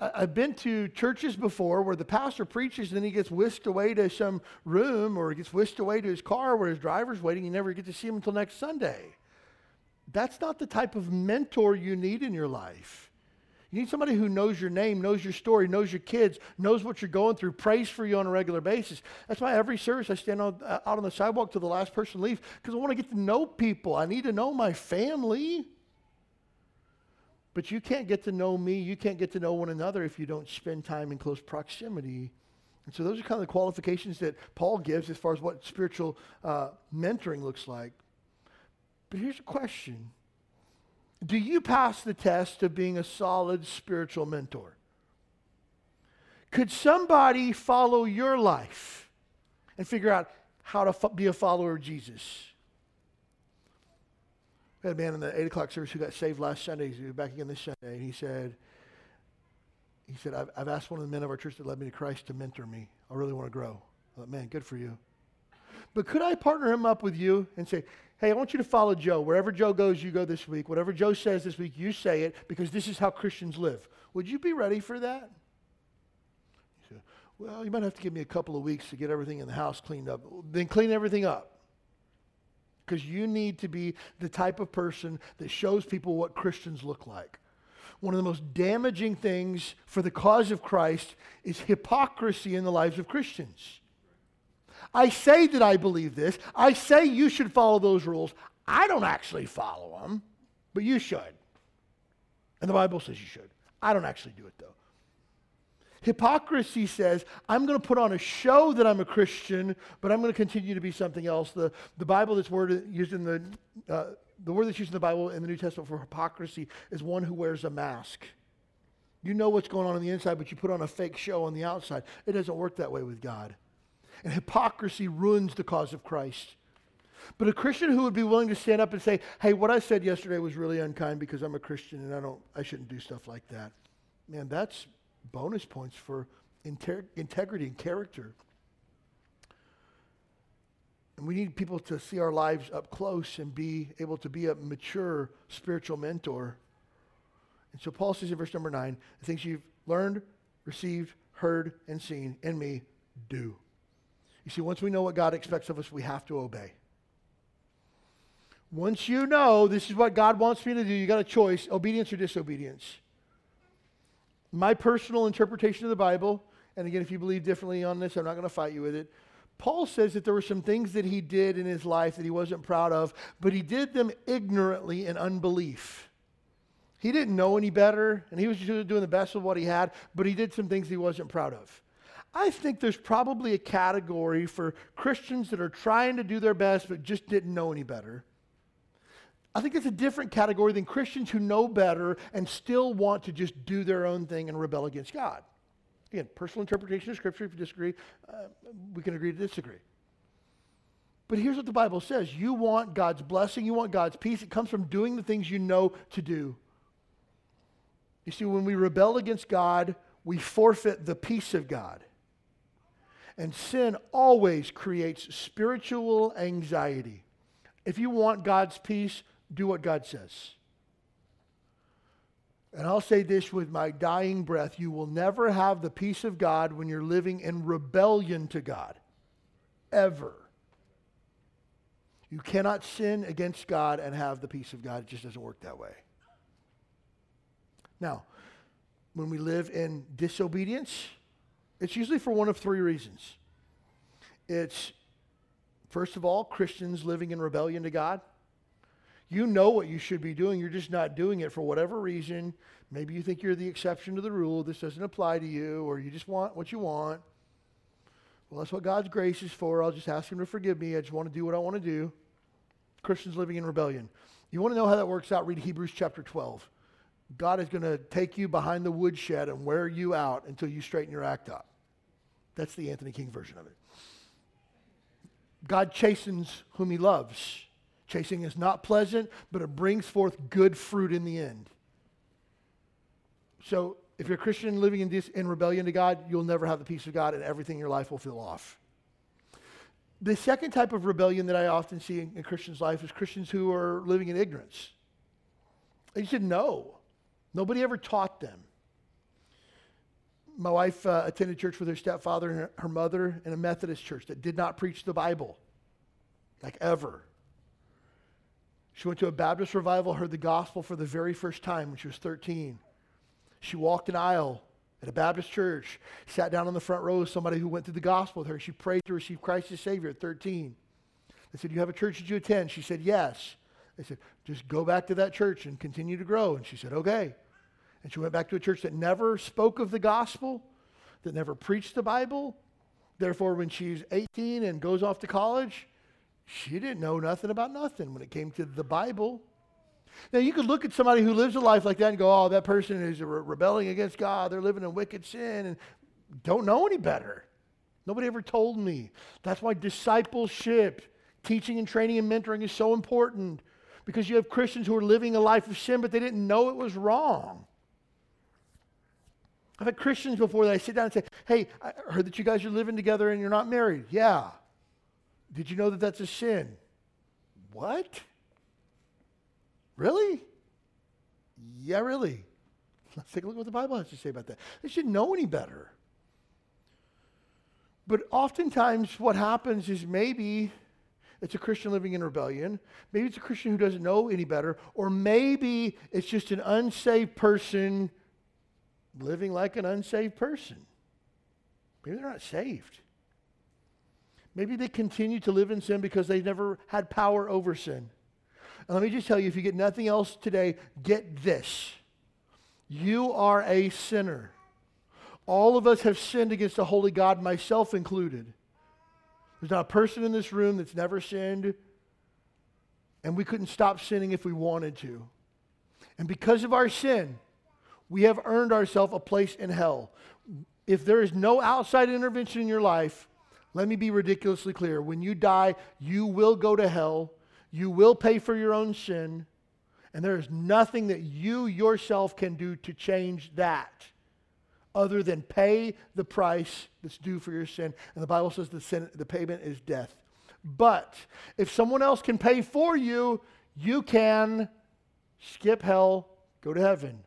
I've been to churches before where the pastor preaches and then he gets whisked away to some room or he gets whisked away to his car where his driver's waiting. You never get to see him until next Sunday. That's not the type of mentor you need in your life. You need somebody who knows your name, knows your story, knows your kids, knows what you're going through, prays for you on a regular basis. That's why every service I stand uh, out on the sidewalk till the last person leaves because I want to get to know people. I need to know my family. But you can't get to know me, you can't get to know one another if you don't spend time in close proximity. And so those are kind of the qualifications that Paul gives as far as what spiritual uh, mentoring looks like. But here's a question Do you pass the test of being a solid spiritual mentor? Could somebody follow your life and figure out how to be a follower of Jesus? We had a man in the 8 o'clock service who got saved last Sunday. He's back again this Sunday. And he said, he said, I've, I've asked one of the men of our church that led me to Christ to mentor me. I really want to grow. I thought, man, good for you. But could I partner him up with you and say, hey, I want you to follow Joe. Wherever Joe goes, you go this week. Whatever Joe says this week, you say it because this is how Christians live. Would you be ready for that? Well, you might have to give me a couple of weeks to get everything in the house cleaned up. Then clean everything up because you need to be the type of person that shows people what Christians look like. One of the most damaging things for the cause of Christ is hypocrisy in the lives of Christians. I say that I believe this. I say you should follow those rules. I don't actually follow them, but you should. And the Bible says you should. I don't actually do it though. Hypocrisy says, I'm going to put on a show that I'm a Christian, but I'm going to continue to be something else. The, the Bible that's word used in the, uh, the word that's used in the Bible in the New Testament for hypocrisy is one who wears a mask. You know what's going on on the inside, but you put on a fake show on the outside. It doesn't work that way with God. And hypocrisy ruins the cause of Christ. But a Christian who would be willing to stand up and say, "Hey, what I said yesterday was really unkind because I'm a Christian and I don't I shouldn't do stuff like that." Man, that's bonus points for inter- integrity and character. And we need people to see our lives up close and be able to be a mature spiritual mentor. And so Paul says in verse number nine, the things you've learned, received, heard, and seen in me, do. You see, once we know what God expects of us, we have to obey. Once you know this is what God wants me to do, you got a choice obedience or disobedience my personal interpretation of the Bible, and again, if you believe differently on this, I'm not going to fight you with it. Paul says that there were some things that he did in his life that he wasn't proud of, but he did them ignorantly in unbelief. He didn't know any better, and he was just doing the best of what he had, but he did some things he wasn't proud of. I think there's probably a category for Christians that are trying to do their best but just didn't know any better. I think it's a different category than Christians who know better and still want to just do their own thing and rebel against God. Again, personal interpretation of Scripture. If you disagree, uh, we can agree to disagree. But here's what the Bible says you want God's blessing, you want God's peace. It comes from doing the things you know to do. You see, when we rebel against God, we forfeit the peace of God. And sin always creates spiritual anxiety. If you want God's peace, do what God says. And I'll say this with my dying breath you will never have the peace of God when you're living in rebellion to God. Ever. You cannot sin against God and have the peace of God. It just doesn't work that way. Now, when we live in disobedience, it's usually for one of three reasons. It's, first of all, Christians living in rebellion to God. You know what you should be doing, you're just not doing it for whatever reason. Maybe you think you're the exception to the rule, this doesn't apply to you, or you just want what you want. Well, that's what God's grace is for. I'll just ask Him to forgive me. I just want to do what I want to do. Christians living in rebellion. You want to know how that works out? Read Hebrews chapter 12. God is going to take you behind the woodshed and wear you out until you straighten your act up. That's the Anthony King version of it. God chastens whom he loves. Chasing is not pleasant, but it brings forth good fruit in the end. So if you're a Christian living in, in rebellion to God, you'll never have the peace of God and everything in your life will feel off. The second type of rebellion that I often see in, in Christians' life is Christians who are living in ignorance. They just didn't know. Nobody ever taught them. My wife uh, attended church with her stepfather and her, her mother in a Methodist church that did not preach the Bible, like ever. She went to a Baptist revival, heard the gospel for the very first time when she was 13. She walked an aisle at a Baptist church, sat down on the front row with somebody who went through the gospel with her. She prayed to receive Christ as Savior at 13. They said, You have a church that you attend? She said, Yes. They said, Just go back to that church and continue to grow. And she said, Okay. And she went back to a church that never spoke of the gospel, that never preached the Bible. Therefore, when she's 18 and goes off to college, she didn't know nothing about nothing when it came to the Bible. Now, you could look at somebody who lives a life like that and go, oh, that person is re- rebelling against God. They're living in wicked sin and don't know any better. Nobody ever told me. That's why discipleship, teaching and training and mentoring is so important because you have Christians who are living a life of sin, but they didn't know it was wrong. I've had Christians before that I sit down and say, Hey, I heard that you guys are living together and you're not married. Yeah. Did you know that that's a sin? What? Really? Yeah, really. Let's take a look at what the Bible has to say about that. They should know any better. But oftentimes, what happens is maybe it's a Christian living in rebellion. Maybe it's a Christian who doesn't know any better. Or maybe it's just an unsaved person living like an unsaved person. Maybe they're not saved. Maybe they continue to live in sin because they never had power over sin. And let me just tell you if you get nothing else today, get this. You are a sinner. All of us have sinned against the holy God, myself included. There's not a person in this room that's never sinned, and we couldn't stop sinning if we wanted to. And because of our sin, we have earned ourselves a place in hell. If there is no outside intervention in your life, let me be ridiculously clear. When you die, you will go to hell you will pay for your own sin, and there is nothing that you yourself can do to change that other than pay the price that's due for your sin. And the Bible says the, sin, the payment is death. But if someone else can pay for you, you can skip hell, go to heaven.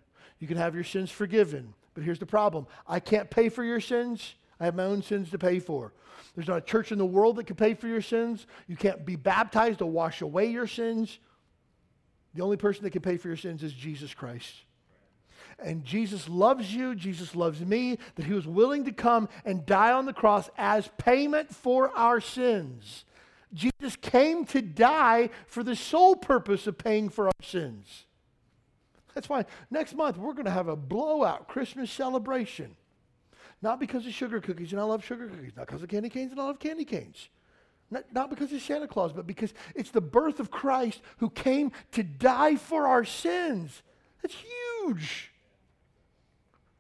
You can have your sins forgiven. But here's the problem I can't pay for your sins, I have my own sins to pay for. There's not a church in the world that can pay for your sins. You can't be baptized to wash away your sins. The only person that can pay for your sins is Jesus Christ. And Jesus loves you, Jesus loves me, that he was willing to come and die on the cross as payment for our sins. Jesus came to die for the sole purpose of paying for our sins. That's why next month we're going to have a blowout Christmas celebration. Not because of sugar cookies, and I love sugar cookies. Not because of candy canes, and I love candy canes. Not, not because of Santa Claus, but because it's the birth of Christ who came to die for our sins. That's huge.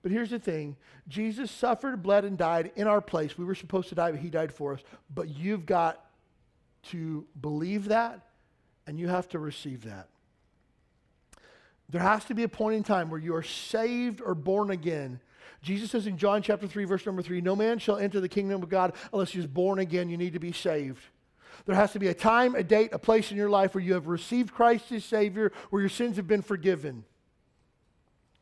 But here's the thing Jesus suffered, bled, and died in our place. We were supposed to die, but he died for us. But you've got to believe that, and you have to receive that. There has to be a point in time where you are saved or born again Jesus says in John chapter 3, verse number 3, no man shall enter the kingdom of God unless he is born again. You need to be saved. There has to be a time, a date, a place in your life where you have received Christ as Savior, where your sins have been forgiven.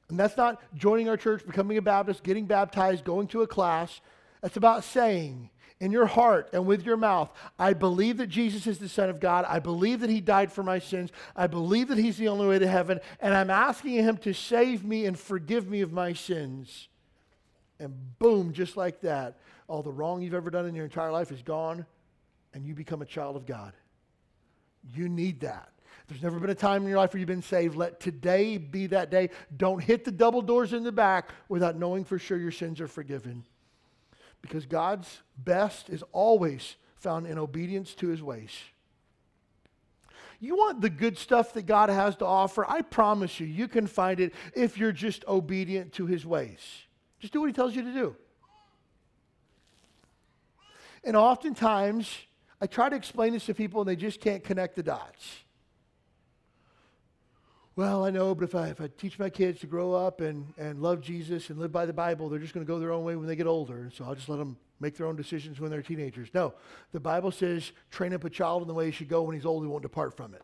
And that's not joining our church, becoming a Baptist, getting baptized, going to a class. That's about saying in your heart and with your mouth, I believe that Jesus is the Son of God. I believe that He died for my sins. I believe that He's the only way to heaven. And I'm asking Him to save me and forgive me of my sins. And boom, just like that, all the wrong you've ever done in your entire life is gone, and you become a child of God. You need that. There's never been a time in your life where you've been saved. Let today be that day. Don't hit the double doors in the back without knowing for sure your sins are forgiven. Because God's best is always found in obedience to his ways. You want the good stuff that God has to offer? I promise you, you can find it if you're just obedient to his ways. Just do what he tells you to do. And oftentimes, I try to explain this to people and they just can't connect the dots well, I know, but if I, if I teach my kids to grow up and, and love Jesus and live by the Bible, they're just going to go their own way when they get older. So I'll just let them make their own decisions when they're teenagers. No, the Bible says train up a child in the way he should go. When he's old, he won't depart from it.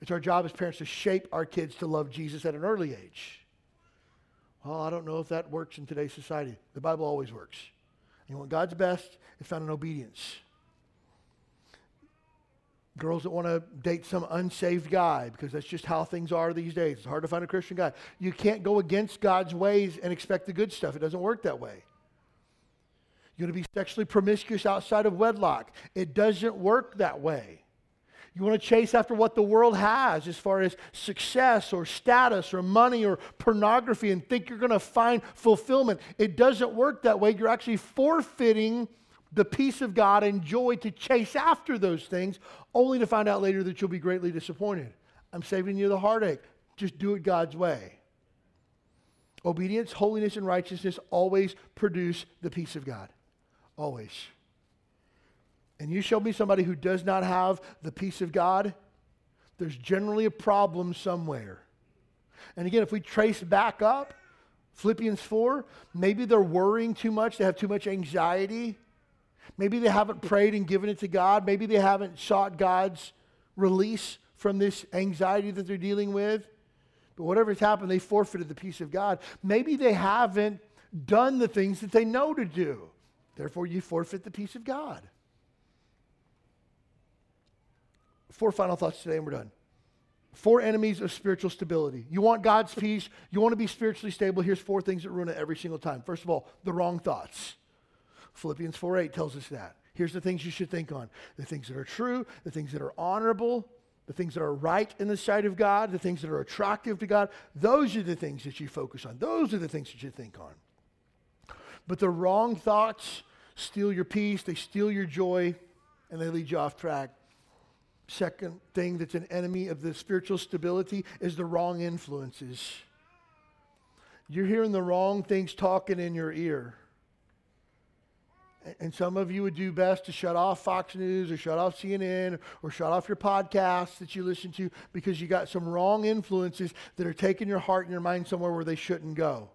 It's our job as parents to shape our kids to love Jesus at an early age. Well, I don't know if that works in today's society. The Bible always works. You want God's best, it's found in obedience girls that want to date some unsaved guy because that's just how things are these days. It's hard to find a Christian guy. You can't go against God's ways and expect the good stuff. It doesn't work that way. You're going to be sexually promiscuous outside of wedlock. It doesn't work that way. You want to chase after what the world has as far as success or status or money or pornography and think you're going to find fulfillment. It doesn't work that way. You're actually forfeiting the peace of God and joy to chase after those things, only to find out later that you'll be greatly disappointed. I'm saving you the heartache. Just do it God's way. Obedience, holiness, and righteousness always produce the peace of God. Always. And you show me somebody who does not have the peace of God, there's generally a problem somewhere. And again, if we trace back up, Philippians 4, maybe they're worrying too much, they have too much anxiety. Maybe they haven't prayed and given it to God. Maybe they haven't sought God's release from this anxiety that they're dealing with. But whatever's happened, they forfeited the peace of God. Maybe they haven't done the things that they know to do. Therefore, you forfeit the peace of God. Four final thoughts today, and we're done. Four enemies of spiritual stability. You want God's peace, you want to be spiritually stable. Here's four things that ruin it every single time. First of all, the wrong thoughts. Philippians 4 8 tells us that. Here's the things you should think on the things that are true, the things that are honorable, the things that are right in the sight of God, the things that are attractive to God. Those are the things that you focus on. Those are the things that you think on. But the wrong thoughts steal your peace, they steal your joy, and they lead you off track. Second thing that's an enemy of the spiritual stability is the wrong influences. You're hearing the wrong things talking in your ear. And some of you would do best to shut off Fox News or shut off CNN or shut off your podcasts that you listen to because you got some wrong influences that are taking your heart and your mind somewhere where they shouldn't go.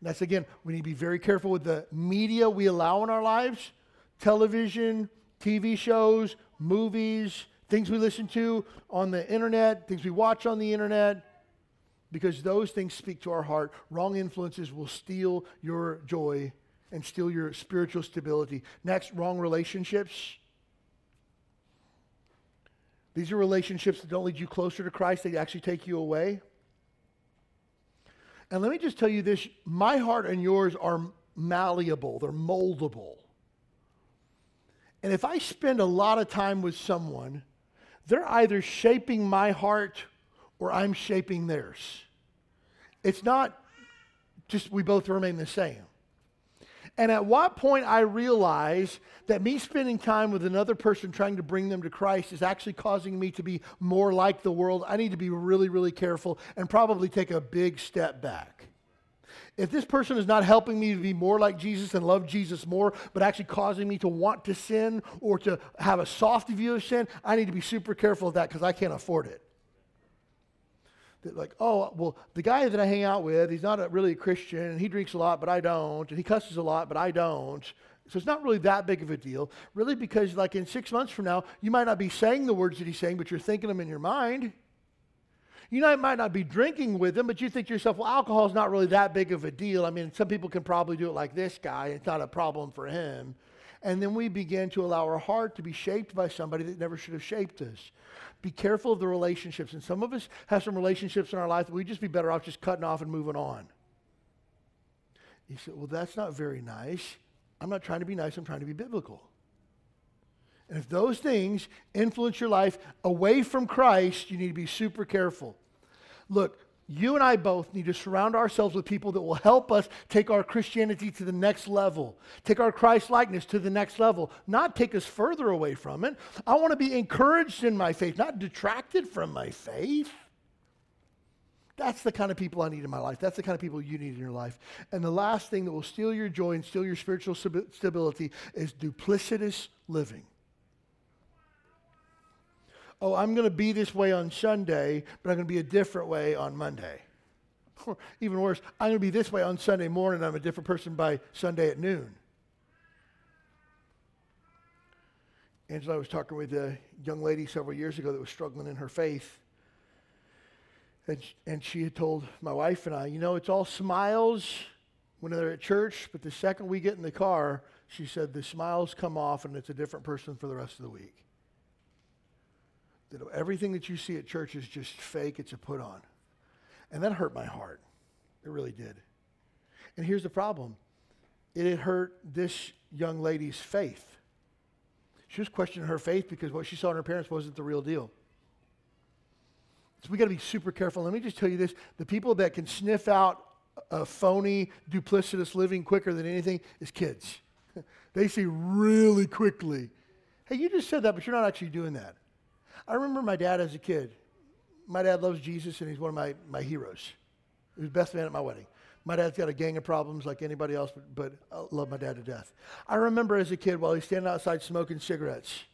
And that's again, we need to be very careful with the media we allow in our lives television, TV shows, movies, things we listen to on the internet, things we watch on the internet, because those things speak to our heart. Wrong influences will steal your joy and steal your spiritual stability. Next, wrong relationships. These are relationships that don't lead you closer to Christ, they actually take you away. And let me just tell you this my heart and yours are malleable, they're moldable. And if I spend a lot of time with someone, they're either shaping my heart or I'm shaping theirs. It's not just we both remain the same. And at what point I realize that me spending time with another person trying to bring them to Christ is actually causing me to be more like the world, I need to be really, really careful and probably take a big step back. If this person is not helping me to be more like Jesus and love Jesus more, but actually causing me to want to sin or to have a soft view of sin, I need to be super careful of that because I can't afford it that like, oh, well, the guy that I hang out with, he's not a, really a Christian, and he drinks a lot, but I don't, and he cusses a lot, but I don't. So it's not really that big of a deal, really, because like in six months from now, you might not be saying the words that he's saying, but you're thinking them in your mind. You know, might not be drinking with them, but you think to yourself, well, alcohol is not really that big of a deal. I mean, some people can probably do it like this guy. It's not a problem for him. And then we begin to allow our heart to be shaped by somebody that never should have shaped us. Be careful of the relationships. And some of us have some relationships in our life that we'd just be better off just cutting off and moving on. You say, well, that's not very nice. I'm not trying to be nice, I'm trying to be biblical. And if those things influence your life away from Christ, you need to be super careful. Look, you and I both need to surround ourselves with people that will help us take our Christianity to the next level, take our Christ likeness to the next level, not take us further away from it. I want to be encouraged in my faith, not detracted from my faith. That's the kind of people I need in my life. That's the kind of people you need in your life. And the last thing that will steal your joy and steal your spiritual stability is duplicitous living oh, I'm going to be this way on Sunday, but I'm going to be a different way on Monday. Or even worse, I'm going to be this way on Sunday morning, I'm a different person by Sunday at noon. Angela was talking with a young lady several years ago that was struggling in her faith. And, and she had told my wife and I, you know, it's all smiles when they're at church, but the second we get in the car, she said, the smiles come off and it's a different person for the rest of the week that everything that you see at church is just fake, it's a put on. And that hurt my heart. It really did. And here's the problem it had hurt this young lady's faith. She was questioning her faith because what she saw in her parents wasn't the real deal. So we got to be super careful. Let me just tell you this the people that can sniff out a phony, duplicitous living quicker than anything is kids. they see really quickly. Hey, you just said that, but you're not actually doing that. I remember my dad as a kid. My dad loves Jesus, and he's one of my, my heroes. He was best man at my wedding. My dad's got a gang of problems like anybody else, but, but I love my dad to death. I remember as a kid while he's standing outside smoking cigarettes,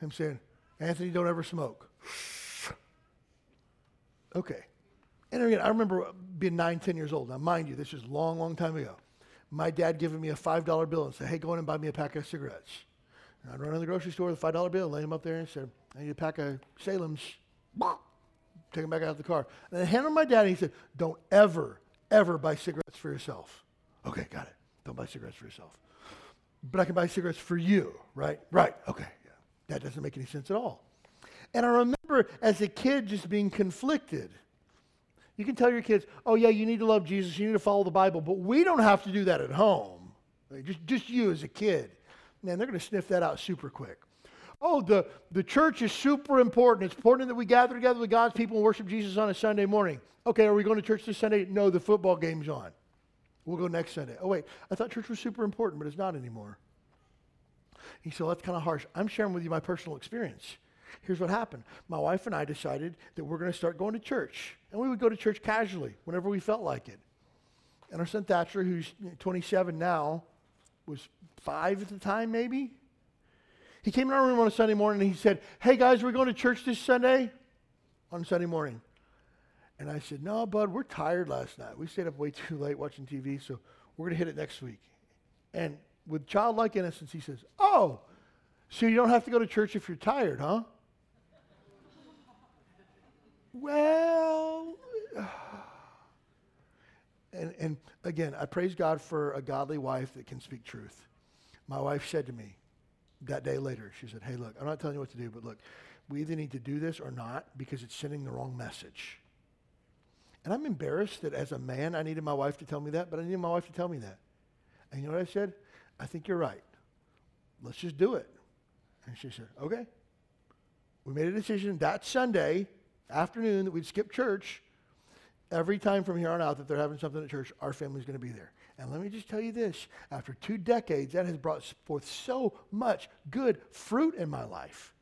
him saying, Anthony, don't ever smoke. okay. And again, I remember being nine, ten years old. Now, mind you, this is a long, long time ago. My dad giving me a $5 bill and said, hey, go in and buy me a pack of cigarettes. And I'd run in the grocery store with a $5 bill, lay him up there and said, I need a pack of Salem's. Take them back out of the car. And then hand them my dad, and he said, Don't ever, ever buy cigarettes for yourself. Okay, got it. Don't buy cigarettes for yourself. But I can buy cigarettes for you, right? Right, okay. Yeah. That doesn't make any sense at all. And I remember as a kid just being conflicted. You can tell your kids, oh, yeah, you need to love Jesus, you need to follow the Bible, but we don't have to do that at home. Just, just you as a kid. Man, they're going to sniff that out super quick oh, the, the church is super important. It's important that we gather together with God's people and worship Jesus on a Sunday morning. Okay, are we going to church this Sunday? No, the football game's on. We'll go next Sunday. Oh, wait, I thought church was super important, but it's not anymore. He said, that's kind of harsh. I'm sharing with you my personal experience. Here's what happened. My wife and I decided that we're going to start going to church. And we would go to church casually whenever we felt like it. And our son Thatcher, who's 27 now, was five at the time, maybe. He came in our room on a Sunday morning and he said, Hey guys, we're going to church this Sunday on Sunday morning. And I said, No, bud, we're tired last night. We stayed up way too late watching TV, so we're going to hit it next week. And with childlike innocence, he says, Oh, so you don't have to go to church if you're tired, huh? well, and, and again, I praise God for a godly wife that can speak truth. My wife said to me, that day later, she said, Hey, look, I'm not telling you what to do, but look, we either need to do this or not because it's sending the wrong message. And I'm embarrassed that as a man, I needed my wife to tell me that, but I needed my wife to tell me that. And you know what I said? I think you're right. Let's just do it. And she said, Okay. We made a decision that Sunday afternoon that we'd skip church every time from here on out that they're having something at church, our family's going to be there. And let me just tell you this after two decades, that has brought forth so much good fruit in my life.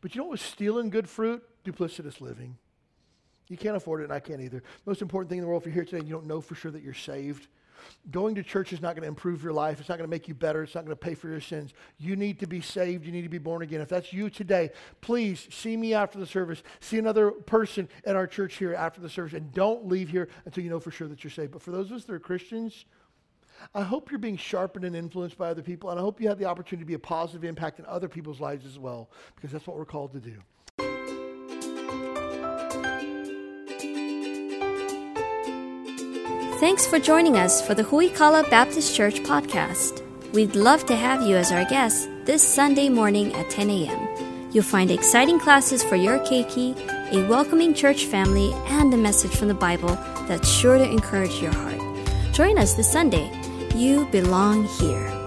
But you know what was stealing good fruit? Duplicitous living. You can't afford it, and I can't either. Most important thing in the world, if you're here today and you don't know for sure that you're saved, going to church is not going to improve your life. It's not going to make you better. It's not going to pay for your sins. You need to be saved. You need to be born again. If that's you today, please see me after the service. See another person at our church here after the service, and don't leave here until you know for sure that you're saved. But for those of us that are Christians, I hope you're being sharpened and influenced by other people, and I hope you have the opportunity to be a positive impact in other people's lives as well, because that's what we're called to do. Thanks for joining us for the Huikala Baptist Church podcast. We'd love to have you as our guest this Sunday morning at 10 a.m. You'll find exciting classes for your keiki, a welcoming church family, and a message from the Bible that's sure to encourage your heart. Join us this Sunday you belong here.